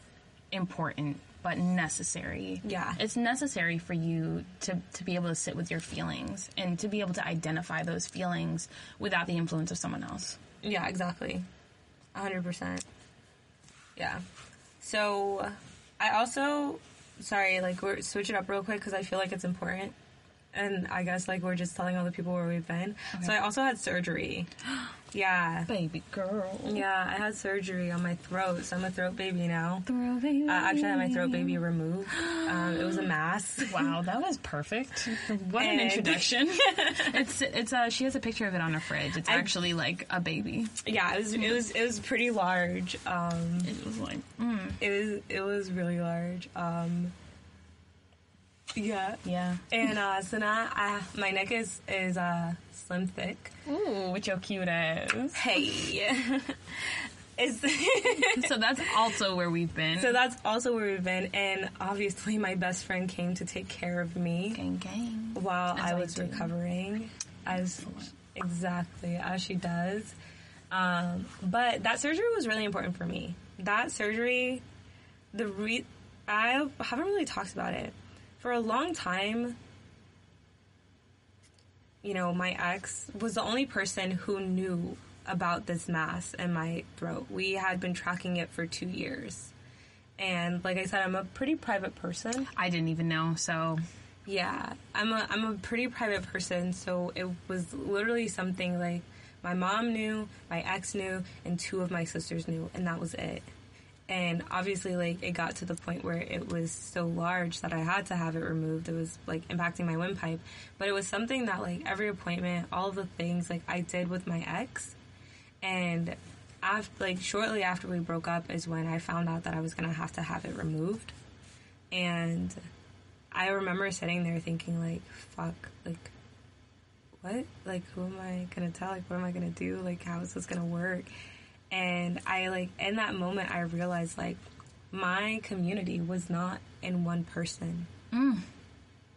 important but necessary Yeah. it's necessary for you to to be able to sit with your feelings and to be able to identify those feelings without the influence of someone else Yeah, exactly. A 100%. Yeah. So, I also, sorry, like, we're switch it up real quick because I feel like it's important. And I guess, like, we're just telling all the people where we've been. So, I also had surgery. Yeah. baby girl Yeah, I had surgery on my throat, so I'm a throat baby now. Throw baby. Uh, actually, I had my throat baby removed. Um, it was a mass. Wow, that was perfect. What an introduction. it's it's uh she has a picture of it on her fridge. It's I- actually like a baby. Yeah, it was it was it was pretty large. Um, It was like mm, it was it was really large. Um, yeah, yeah. and uh, so now I, my neck is is uh, slim thick. Ooh, with your cute ass. Hey, so that's also where we've been. so that's also where we've been, and obviously my best friend came to take care of me. gang gang. while As I I was do. recovering, as exactly as she does. Um, but that surgery was really important for me. That surgery, the re- I haven't really talked about it for a long time. You know, my ex was the only person who knew about this mass in my throat. We had been tracking it for two years. And like I said, I'm a pretty private person. I didn't even know. So Yeah, I'm a I'm a pretty private person, so it was literally something like my mom knew, my ex knew, and two of my sisters knew, and that was it. And obviously like it got to the point where it was so large that I had to have it removed. It was like impacting my windpipe, but it was something that like every appointment, all the things like I did with my ex, and after like shortly after we broke up is when I found out that I was gonna have to have it removed, and I remember sitting there thinking like, fuck, like. What? Like, who am I gonna tell? Like, what am I gonna do? Like, how is this gonna work? And I like in that moment I realized like my community was not in one person. Mm.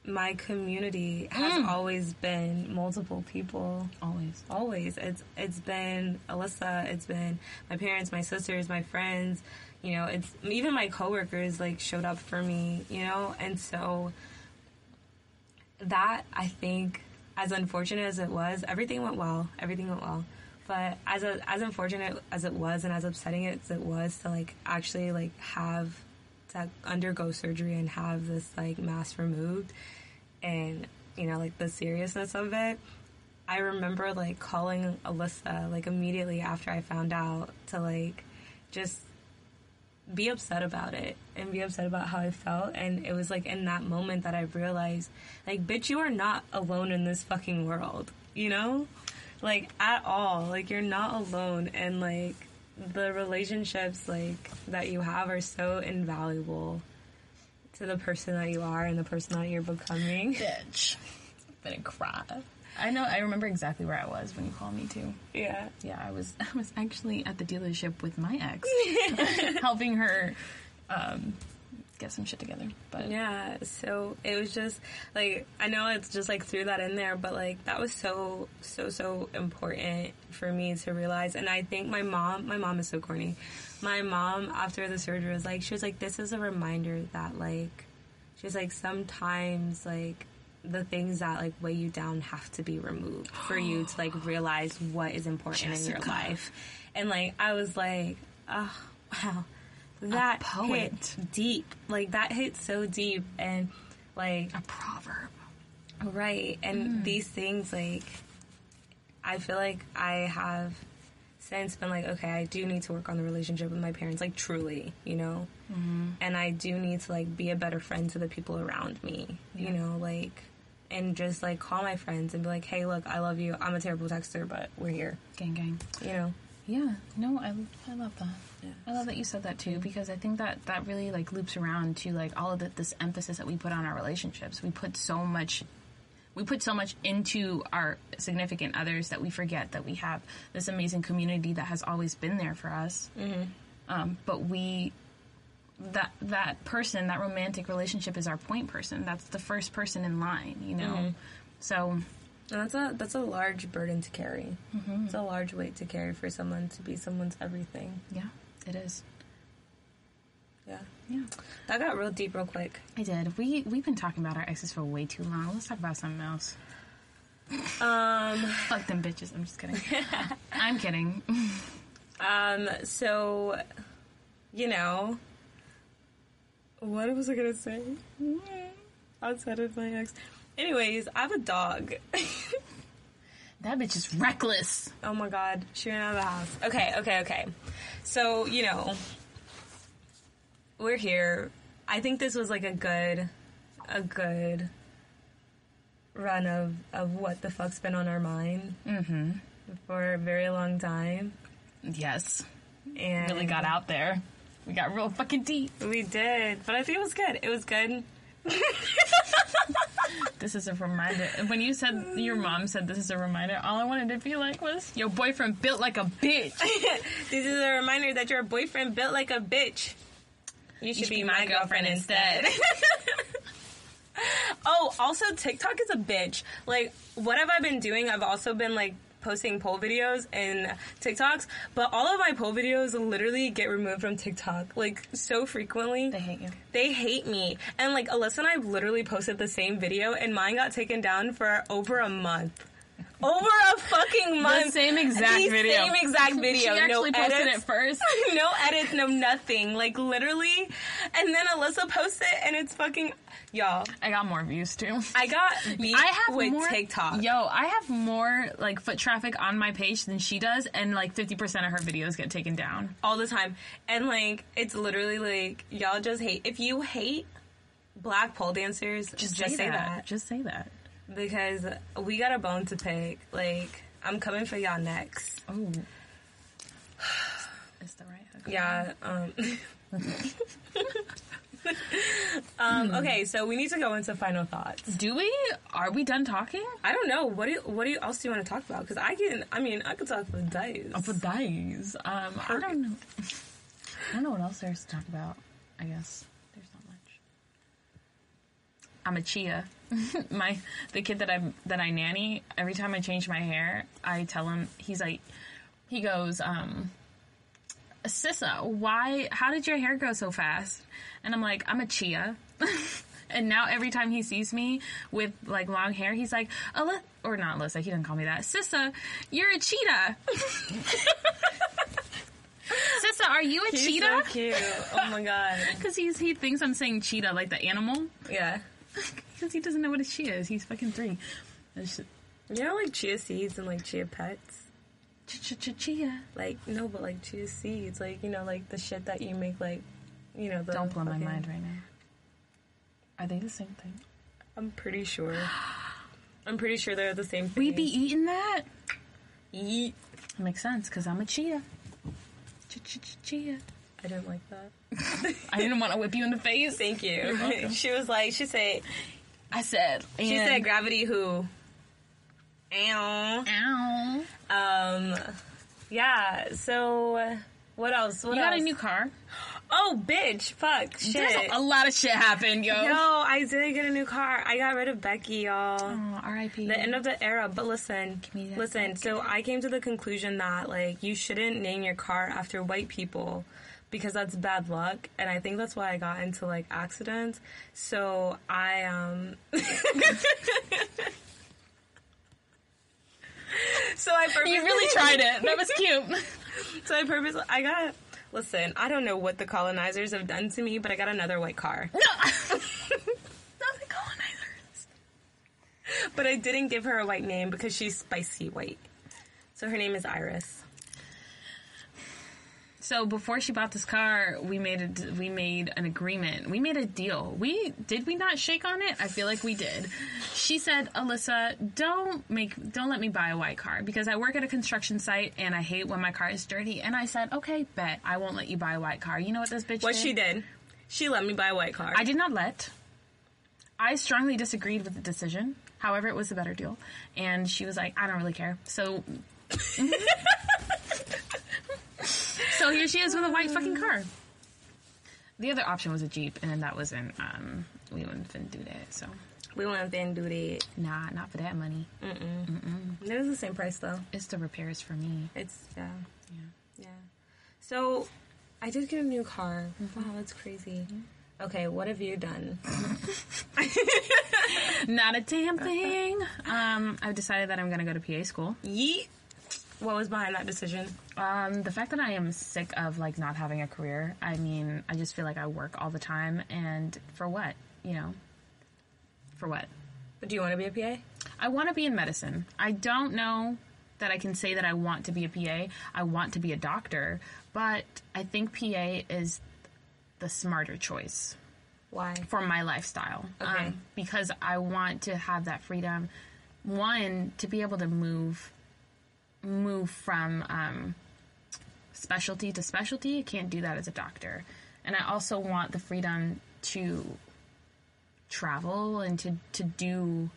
My community has Mm. always been multiple people. Always. Always. It's it's been Alyssa, it's been my parents, my sisters, my friends, you know, it's even my coworkers like showed up for me, you know? And so that I think as unfortunate as it was, everything went well. Everything went well. But as a, as unfortunate as it was and as upsetting as it was to like actually like have to undergo surgery and have this like mass removed and you know like the seriousness of it I remember like calling Alyssa like immediately after I found out to like just be upset about it and be upset about how I felt. And it was like in that moment that I realized, like, bitch, you are not alone in this fucking world, you know? Like, at all. Like, you're not alone. And like, the relationships like that you have are so invaluable to the person that you are and the person that you're becoming. Bitch. I'm gonna cry. I know. I remember exactly where I was when you called me too. Yeah. Yeah, I was. I was actually at the dealership with my ex, helping her um, get some shit together. But Yeah, so it was just like I know it's just like threw that in there, but like that was so so so important for me to realize. And I think my mom, my mom is so corny. My mom after the surgery was like, she was like, this is a reminder that like, she's like sometimes like the things that like weigh you down have to be removed for you to like realize what is important in your life. And like I was like, oh wow, that poet. hit deep. Like that hit so deep and like a proverb. right. And hmm. these things like I feel like I have since been like, okay, I do need to work on the relationship with my parents, like truly, you know? Mm-hmm. And I do need to like be a better friend to the people around me, you know, like and just like call my friends and be like, hey, look, I love you. I'm a terrible texter, but we're here, Gang, gang. you know? Yeah. No, I I love that. I love that you said that too because I think that that really like loops around to like all of the, this emphasis that we put on our relationships. We put so much we put so much into our significant others that we forget that we have this amazing community that has always been there for us. Um, but we that that person, that romantic relationship is our point person. That's the first person in line, you know. So And that's a that's a large burden to carry. It's a large weight to carry for someone to be someone's everything. yeah, it is. Yeah, Yeah. that got real deep real quick. I did. We we've been talking about our exes for way too long. Let's talk about something else. Um, Fuck them bitches. I'm just kidding. I'm kidding. um, so you know, what was I gonna say? Outside of my ex. Anyways, I have a dog. That bitch is reckless. Oh my god, she ran out of the house. Okay, okay, okay. So, you know, we're here. I think this was like a good a good run of of what the fuck's been on our mind Mm-hmm. for a very long time. Yes. And Really got out there. We got real fucking deep. We did, but I think it was good. It was good. This is a reminder. When you said your mom said this is a reminder, all I wanted to be like was your boyfriend built like a bitch. this is a reminder that your boyfriend built like a bitch. You should, be, my girlfriend, instead. oh, also TikTok is a bitch. Like, what have I been doing? I've also been like posting pole videos and TikToks, but all of my pole videos literally get removed from TikTok like so frequently. They hate you. They hate me. And like Alyssa and I literally posted the same video and mine got taken down for over a month. Over a fucking month. same exact the video. Same exact video. She actually no posted edits, it first. no edits, no nothing. Like literally. And then Alyssa posts it, and it's fucking y'all. I got more views too. I got beat I have with more TikTok. Yo, I have more like foot traffic on my page than she does, and like fifty percent of her videos get taken down. all the time. And like it's literally like y'all just hate if you hate black pole dancers, just, say, that. Just say that. Because we got a bone to pick. Like I'm coming for y'all next. Oh, it's the right hook. Yeah. Um, um okay, so we need to go into final thoughts. Do we? Are we done talking? I don't know. What do you, what do you, else do you want to talk about? Because I can. I mean, I could talk for days. For days. Um, I don't know. I don't know what else there's to talk about. I guess there's not much. I'm a chia. my the kid that I that I nanny. Every time I change my hair, I tell him. He's like, he goes, um, Sissa, why? How did your hair grow so fast? And I'm like, I'm a chia. and now every time he sees me with like long hair, he's like, Alyssa, or not Alyssa. He didn't call me that. Sissa, you're a cheetah. Sissa, are you a He's cheetah? so cute. Oh my god. Because he's he thinks I'm saying cheetah like the animal. Yeah. Because he doesn't know what a chia is. He's fucking three. It's just- You know, like chia seeds and like chia pets. Ch-ch-ch-chia. Like no, but like chia seeds, like you know, like the shit that you make, like you know. The Don't blow my fucking- mind right now. Are they the same thing? I'm pretty sure. I'm pretty sure they're the same thing. We be eating that? Yeet. Makes sense because I'm a chia. Ch-ch-ch-chia. I don't like that. I didn't want to whip you in the face. Thank you. she was like, she said, I said. she said, gravity who? Ow. Ow. Um, yeah. So what else? What You got a new car. oh, bitch! Fuck! Shit! There's a, lot of shit happened, yo. Yo, I did get a new car. I got rid of Becky, y'all. Oh, R.I.P. The end of the era. But listen, listen. So I came to the conclusion that like you shouldn't name your car after white people because that's bad luck, and I think that's why I got into like accidents. So I um. so I purposely, you really tried it. That was cute. So I purposely I got. Listen, I don't know what the colonizers have done to me, but I got another white car. no. Not the colonizers. But I didn't give her a white name because she's spicy white. So her name is Iris. So before she bought this car, we made a we made an agreement. We made a deal. We did we not shake on it? I feel like we did. She said, "Alyssa, don't make don't let me buy a white car because I work at a construction site and I hate when my car is dirty." And I said, "Okay, bet I won't let you buy a white car." You know what this bitch What did? she did, she let me buy a white car. I did not let. I strongly disagreed with the decision. However, it was a better deal, and she was like, "I don't really care." So. so here she is with a white fucking car. The other option was a Jeep, and that wasn't, um, we wouldn't do that, so. we went then do that. Nah, not for that money. Mm mm. Mm mm. It was the same price though. It's the repairs for me. It's yeah, Yeah. yeah. So I did get a new car. Wow, that's crazy. Okay, what have you done? Not a damn thing. Um, I've decided that I'm gonna go to PA school. Yeet. What was behind that decision? Um, the fact that I am sick of like not having a career. I mean, I just feel like I work all the time, and for what? You know, for what? But do you want to be a PA? I want to be in medicine. I don't know that I can say that I want to be a PA. I want to be a doctor, but I think PA is the smarter choice Why? for my lifestyle. Okay. Um, because I want to have that freedom. One, to be able to move move from um, specialty to specialty. I can't do that as a doctor. And I also want the freedom to travel and to, to do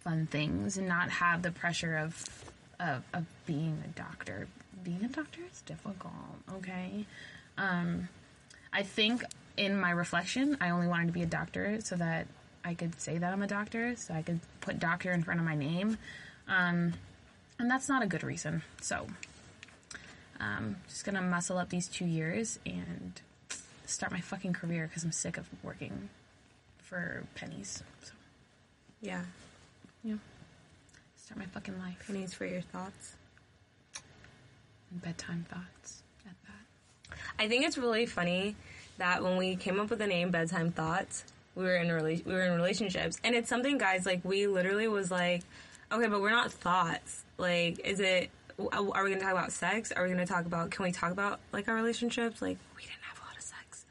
fun things and not have the pressure of, of, of being a doctor. Being a doctor is difficult, okay? Um, I think in my reflection, I only wanted to be a doctor so that I could say that I'm a doctor, so I could put doctor in front of my name. Um, and that's not a good reason. So, um, just gonna muscle up these two years and start my fucking career because I'm sick of working for pennies. So, Yeah. yeah. Start my fucking life. Pennies for your thoughts. And bedtime thoughts at that. I think it's really funny that when we came up with the name Bedtime Thoughts, we were in rela- we were in relationships, and it's something, guys. Like we literally was like, okay, but we're not thoughts. Like, is it? Are we going to talk about sex? Are we going to talk about? Can we talk about like our relationships? Like, we didn't have a lot of sex.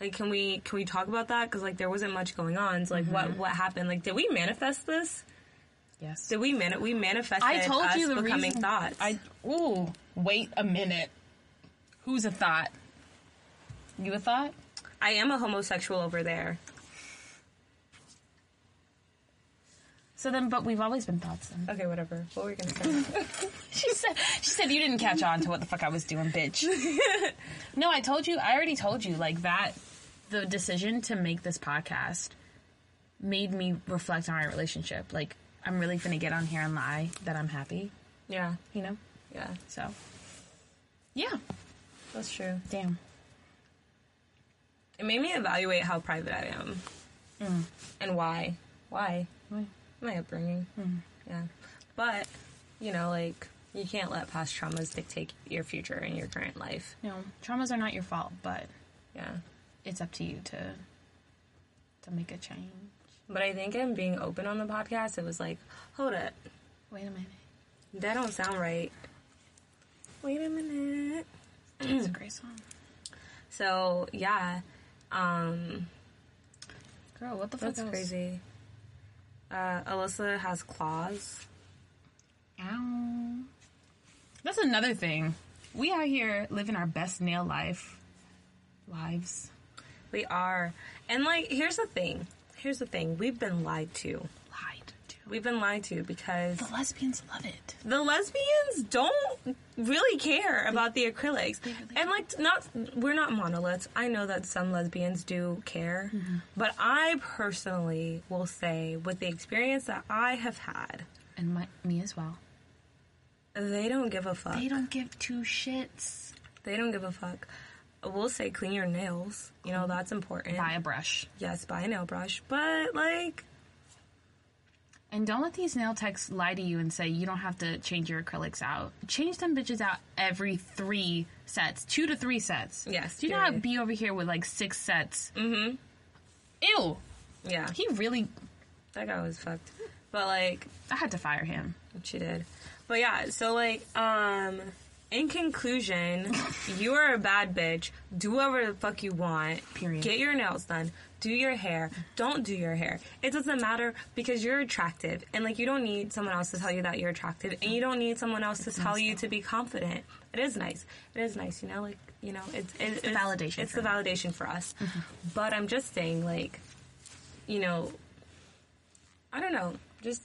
Like, can we can we talk about that? Because like there wasn't much going on. So like, what mm-hmm. what happened? Like, did we manifest this? Yes. Did we man? We manifested. I told you the becoming reason. thoughts. I ooh. Wait a minute. Who's a thought? You a thought? I am a homosexual over there. So then, but we've always been thoughts. Then Okay, whatever. What were we gonna say? she said. She said you didn't catch on to what the fuck I was doing, bitch. no, I told you. I already told you. Like that, the decision to make this podcast made me reflect on our relationship. Like I'm really gonna get on here and lie that I'm happy. yeah, You know. yeah, So. Yeah. that's true. Damn. It made me evaluate how private I am mm. and why. Why? My upbringing. Yeah, but you know, like you can't let past traumas dictate your future and your current life. No, traumas are not your fault, but Yeah, it's up to you to to make a change. but I think in being open on the podcast, it was like, hold up, Wait a minute. that don't sound right. Wait a minute. It's a great song. So yeah, um, Girl, what the fuck that's else? crazy. Uh, Alyssa has claws. Ow. That's another thing. We out here living our best nail life lives. We are. And like here's the thing. Here's the thing. We've been lied to. We've been lied to because The lesbians love it. the lesbians don't really care about the acrylics. Really and like not we're not monoliths. I know that some lesbians do care, mm-hmm. but I personally will say with the experience that I have had, And my, me as well. they don't give a fuck. They don't give two shits. They don't give a fuck. We'll say clean your nails. You know, mm-hmm. that's important. Buy a brush. Yes, buy a nail brush. But like And don't let these nail techs lie to you and say you don't have to change your acrylics out. Change them bitches out every three sets, two to three sets. Yes, Do you not period. be over here with like six sets? Mm-hmm. Ew. yeah. He really. That guy was fucked. But like I had to fire him. she did. But yeah, so like um in conclusion, you are a bad bitch. Do whatever the fuck you want. Period. Get your nails done. Do your hair. Don't do your hair. It doesn't matter because you're attractive. And like you don't need someone else to tell you that you're attractive. And you don't need someone else to tell you to be confident. It is nice. It is nice, you know, like you know, it's it's, the validation It's the validation for us. Mm-hmm. But I'm just saying, like, you know, I don't know. Just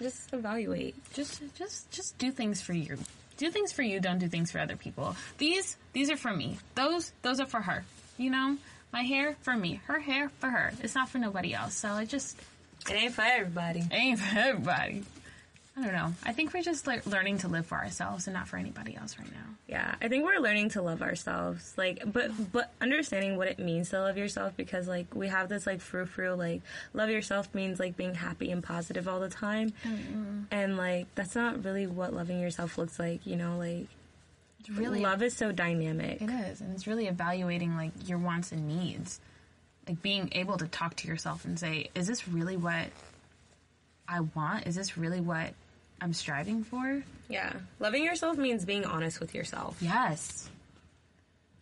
just evaluate. Just, just, just do things for you. Do things for you. Don't do things for other people. These, these are for me. Those, those are for her. You know, my hair for me. Her hair for her. It's not for nobody else. So I just It ain't for everybody. it ain't for everybody. I don't know. I think we're just like learning to live for ourselves and not for anybody else right now. Yeah, I think we're learning to love ourselves. Like, but but understanding what it means to love yourself because like we have this like frou frou like love yourself means like being happy and positive all the time, and like that's not really what loving yourself looks like. You know, like really love is so dynamic. It is, and it's really evaluating like your wants and needs, like being able to talk to yourself and say, "Is this really what I want? Is this really what I'm striving for?" Yeah, loving yourself means being honest with yourself. Yes,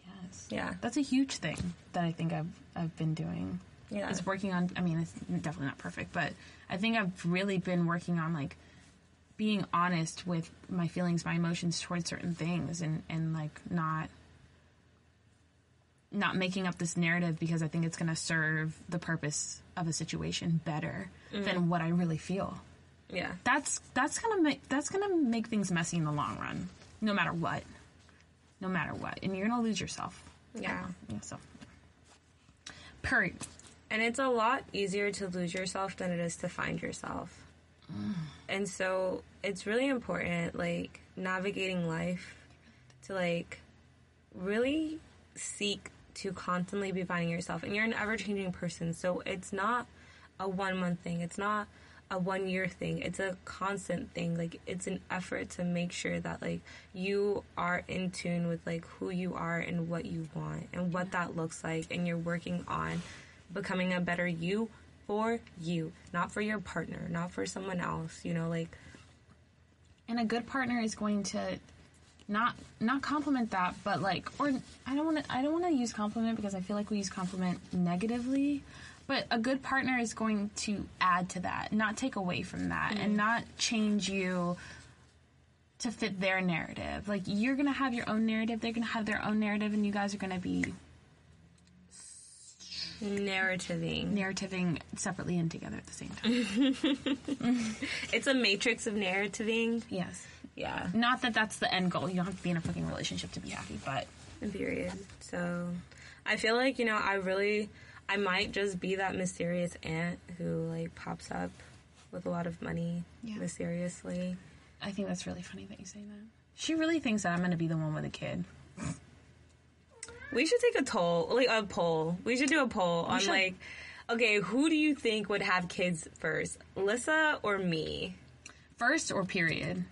yes, Yeah. That's a huge thing that I think I've I've been doing. Yeah. is working on. I mean, it's definitely not perfect, but I think I've really been working on like being honest with my feelings, my emotions towards certain things, and and like not not making up this narrative because I think it's going to serve the purpose of a situation better mm. than what I really feel. Yeah, That's that's gonna make that's gonna make things messy in the long run, no matter what, no matter what, and you're gonna lose yourself. yeah. Yeah. So, period. And it's a lot easier to lose yourself than it is to find yourself. And so it's really important, like, navigating life to, like, really seek to constantly be finding yourself. And you're an ever changing person. So it's not a one month thing. It's not a one year thing. It's a constant thing. Like it's an effort to make sure that like you are in tune with like who you are and what you want and what that looks like and you're working on becoming a better you for you, not for your partner, not for someone else, you know, like And a good partner is going to not not compliment that, but like or I don't want to I don't want to use compliment because I feel like we use compliment negatively. But a good partner is going to add to that, not take away from that, and mm-hmm. not change you to fit their narrative. Like you're gonna have your own narrative, they're gonna have their own narrative, and you guys are gonna be narrativing. narrativing separately and together at the same time. It's a matrix of narrativing. yes. Yeah. Not that that's the end goal. You don't have to be in a fucking relationship to be happy, but Period. So I feel like, you know, I really I might just be that mysterious aunt who like pops up with a lot of money Yeah. mysteriously. I think that's really funny that you say that. She really thinks that I'm going to be the one with a kid. We should take a toll, like a poll. We should do a poll on should. like, okay, who do you think would have kids first, Lissa or me? First or period?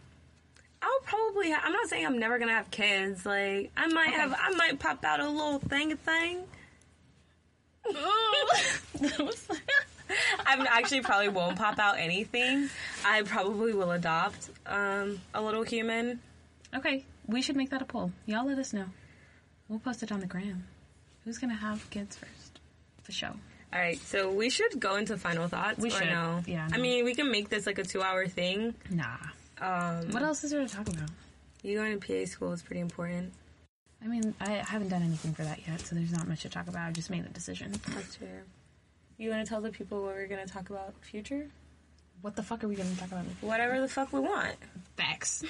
I'll probably. Ha- I'm not saying I'm never gonna have kids. Like I might Okay. have. I might pop out a little thing thing. I'm actually probably won't pop out anything. I probably will adopt um, a little human. okay, we should make that a poll. Y'all let us know. We'll post it on the gram. Who's to have kids first? For show. All right, so we should go into final thoughts. We should. No? Yeah, I mean, we can make this like a two-hour thing. Nah. Um, What else is there to talk about? you going to PA school is pretty important. I mean, I haven't done anything for that yet, so there's not much to talk about. I just made the decision. That's fair. You want to tell the people what we're going to talk about future? What the fuck are we going to talk about? Whatever the fuck we want. Facts.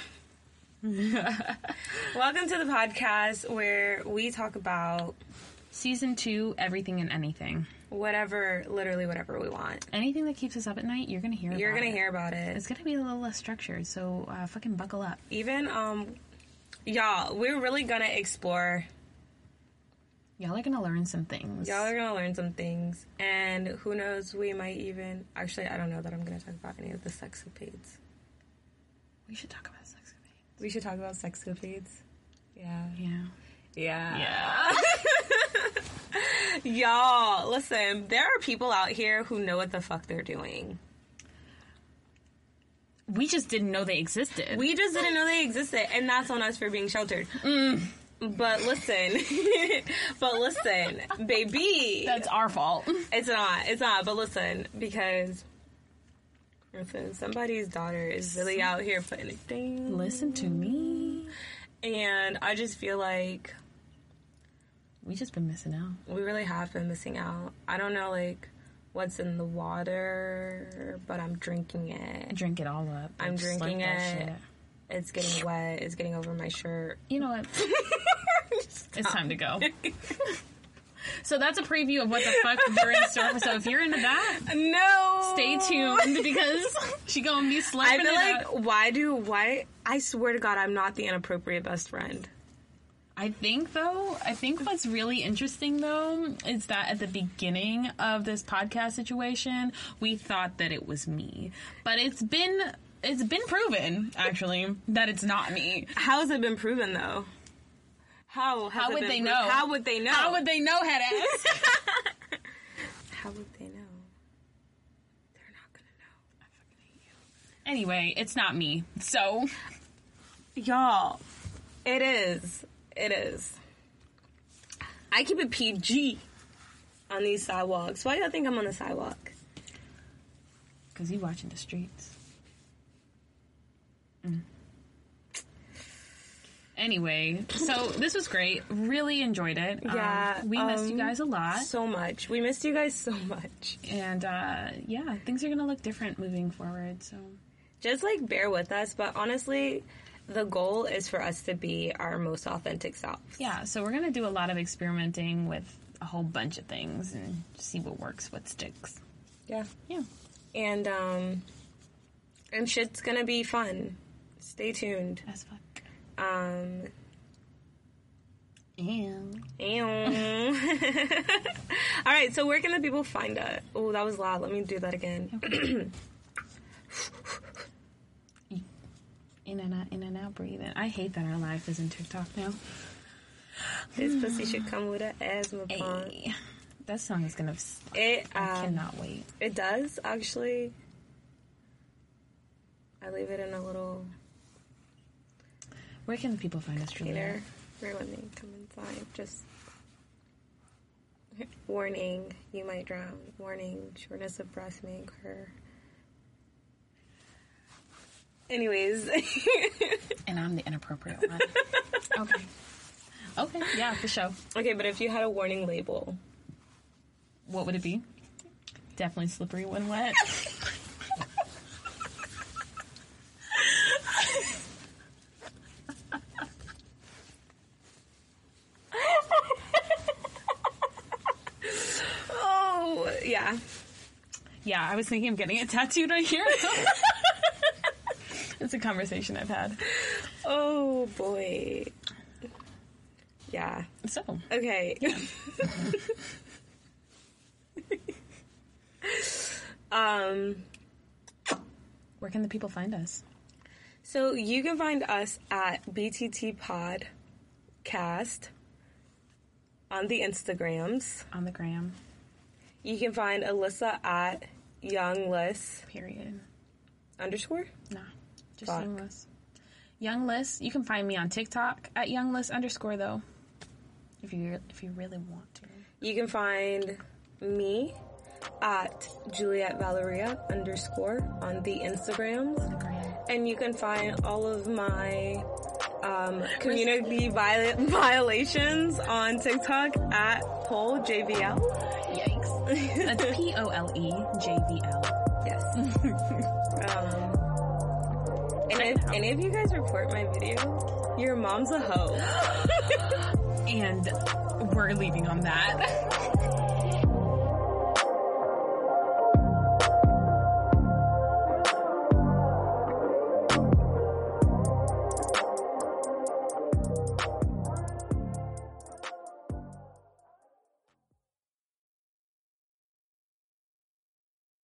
Welcome to the podcast where we talk about Season two, everything and anything. whatever, literally whatever we want. Anything that keeps us up at night, you're going to hear You're gonna it. hear about it. It's going to be a little less structured, so uh, fucking buckle up. Even um, y'all, we're really gonna explore. Y'all are going to learn some things. Y'all are gonna learn some things, and who knows, we might even. Actually, I don't know that I'm gonna talk about any of the sexcapades. we should talk about sex. We should talk about sexcapades. Yeah. Yeah. Yeah. Yeah. Y'all, listen, there are people out here who know what the fuck they're doing. We just didn't know they existed. We just didn't know they existed, and that's on us for being sheltered. Mm. But listen, but listen, baby, That's our fault. it's not, it's not. But listen, because listen, somebody's daughter is really out here putting it down, Listen to me. and I just feel like We just been missing out. we really have been missing out. I don't know, like what's in the water, but I'm drinking it. Drink it all up. I'm Just drinking it. shit. It's getting wet. It's getting over my shirt. You know what? it's time to go. so that's a preview of what the fuck you're in store for. So if you're into that, No. stay tuned because she gonna be slurping I feel like up. why do why I swear to God I'm not the inappropriate best friend. I think though, I think what's really interesting though is that at the beginning of this podcast situation, we thought that it was me, but it's been it's been proven actually that it's not me. How has it been proven though? How has How would they pro- know? How would they know? How would they know, head ass? How would they know? They're not gonna know. I fucking hate you. anyway, it's not me. So Y'all, it is. It is. I keep it PG on these sidewalks. Why do y'all think I'm on the sidewalk? because you watching the streets. Mm. Anyway, so this was great. Really enjoyed it. Um, Yeah, we missed you um, guys a lot. So much. We missed you guys so much. and uh, yeah, things are gonna look different moving forward. So Just like bear with us, but honestly, the goal is for us to be our most authentic selves. yeah, so we're gonna do a lot of experimenting with a whole bunch of things and see what works, what sticks. Yeah. Yeah. And um and shit's gonna be fun. Stay tuned. As fuck. Um And ew. All right, so where can the people find us? Oh, that was loud. Let me do that again. In and out, in and out, breathing. I hate that our life is in TikTok now. This pussy should come with an asthma pump. That song is gonna. It I um, cannot wait. it does actually. I leave it in a little Where can people find us, Julia? for when they come inside. Just warning, you might drown. Warning, shortness of breath may occur. Anyways, And I'm the inappropriate one. okay. Okay. Yeah, for sure. okay, but if you had a warning label, What would it be? Definitely slippery when wet. oh yeah, yeah, I was thinking of getting it tattooed right here. it's a conversation I've had. oh boy, yeah. So, Okay. um. where can the people find us? So you can find us at BTT Podcast on the Instagrams. On the gram. You can find Alyssa at YoungLiss Period. underscore. Nah. Just Fuck. Young Liss. Young Liss. You can find me on TikTok at Young Liss underscore though. If you if you really want to. You can find me at Juliet Valeria underscore on the Instagrams. And you can find all of my um, community viola- violations on TikTok at Pole JVL. Yikes. That's P O L E J V L. Yes. um, and if any of you guys report my video, your mom's a hoe. And we're leaving on that.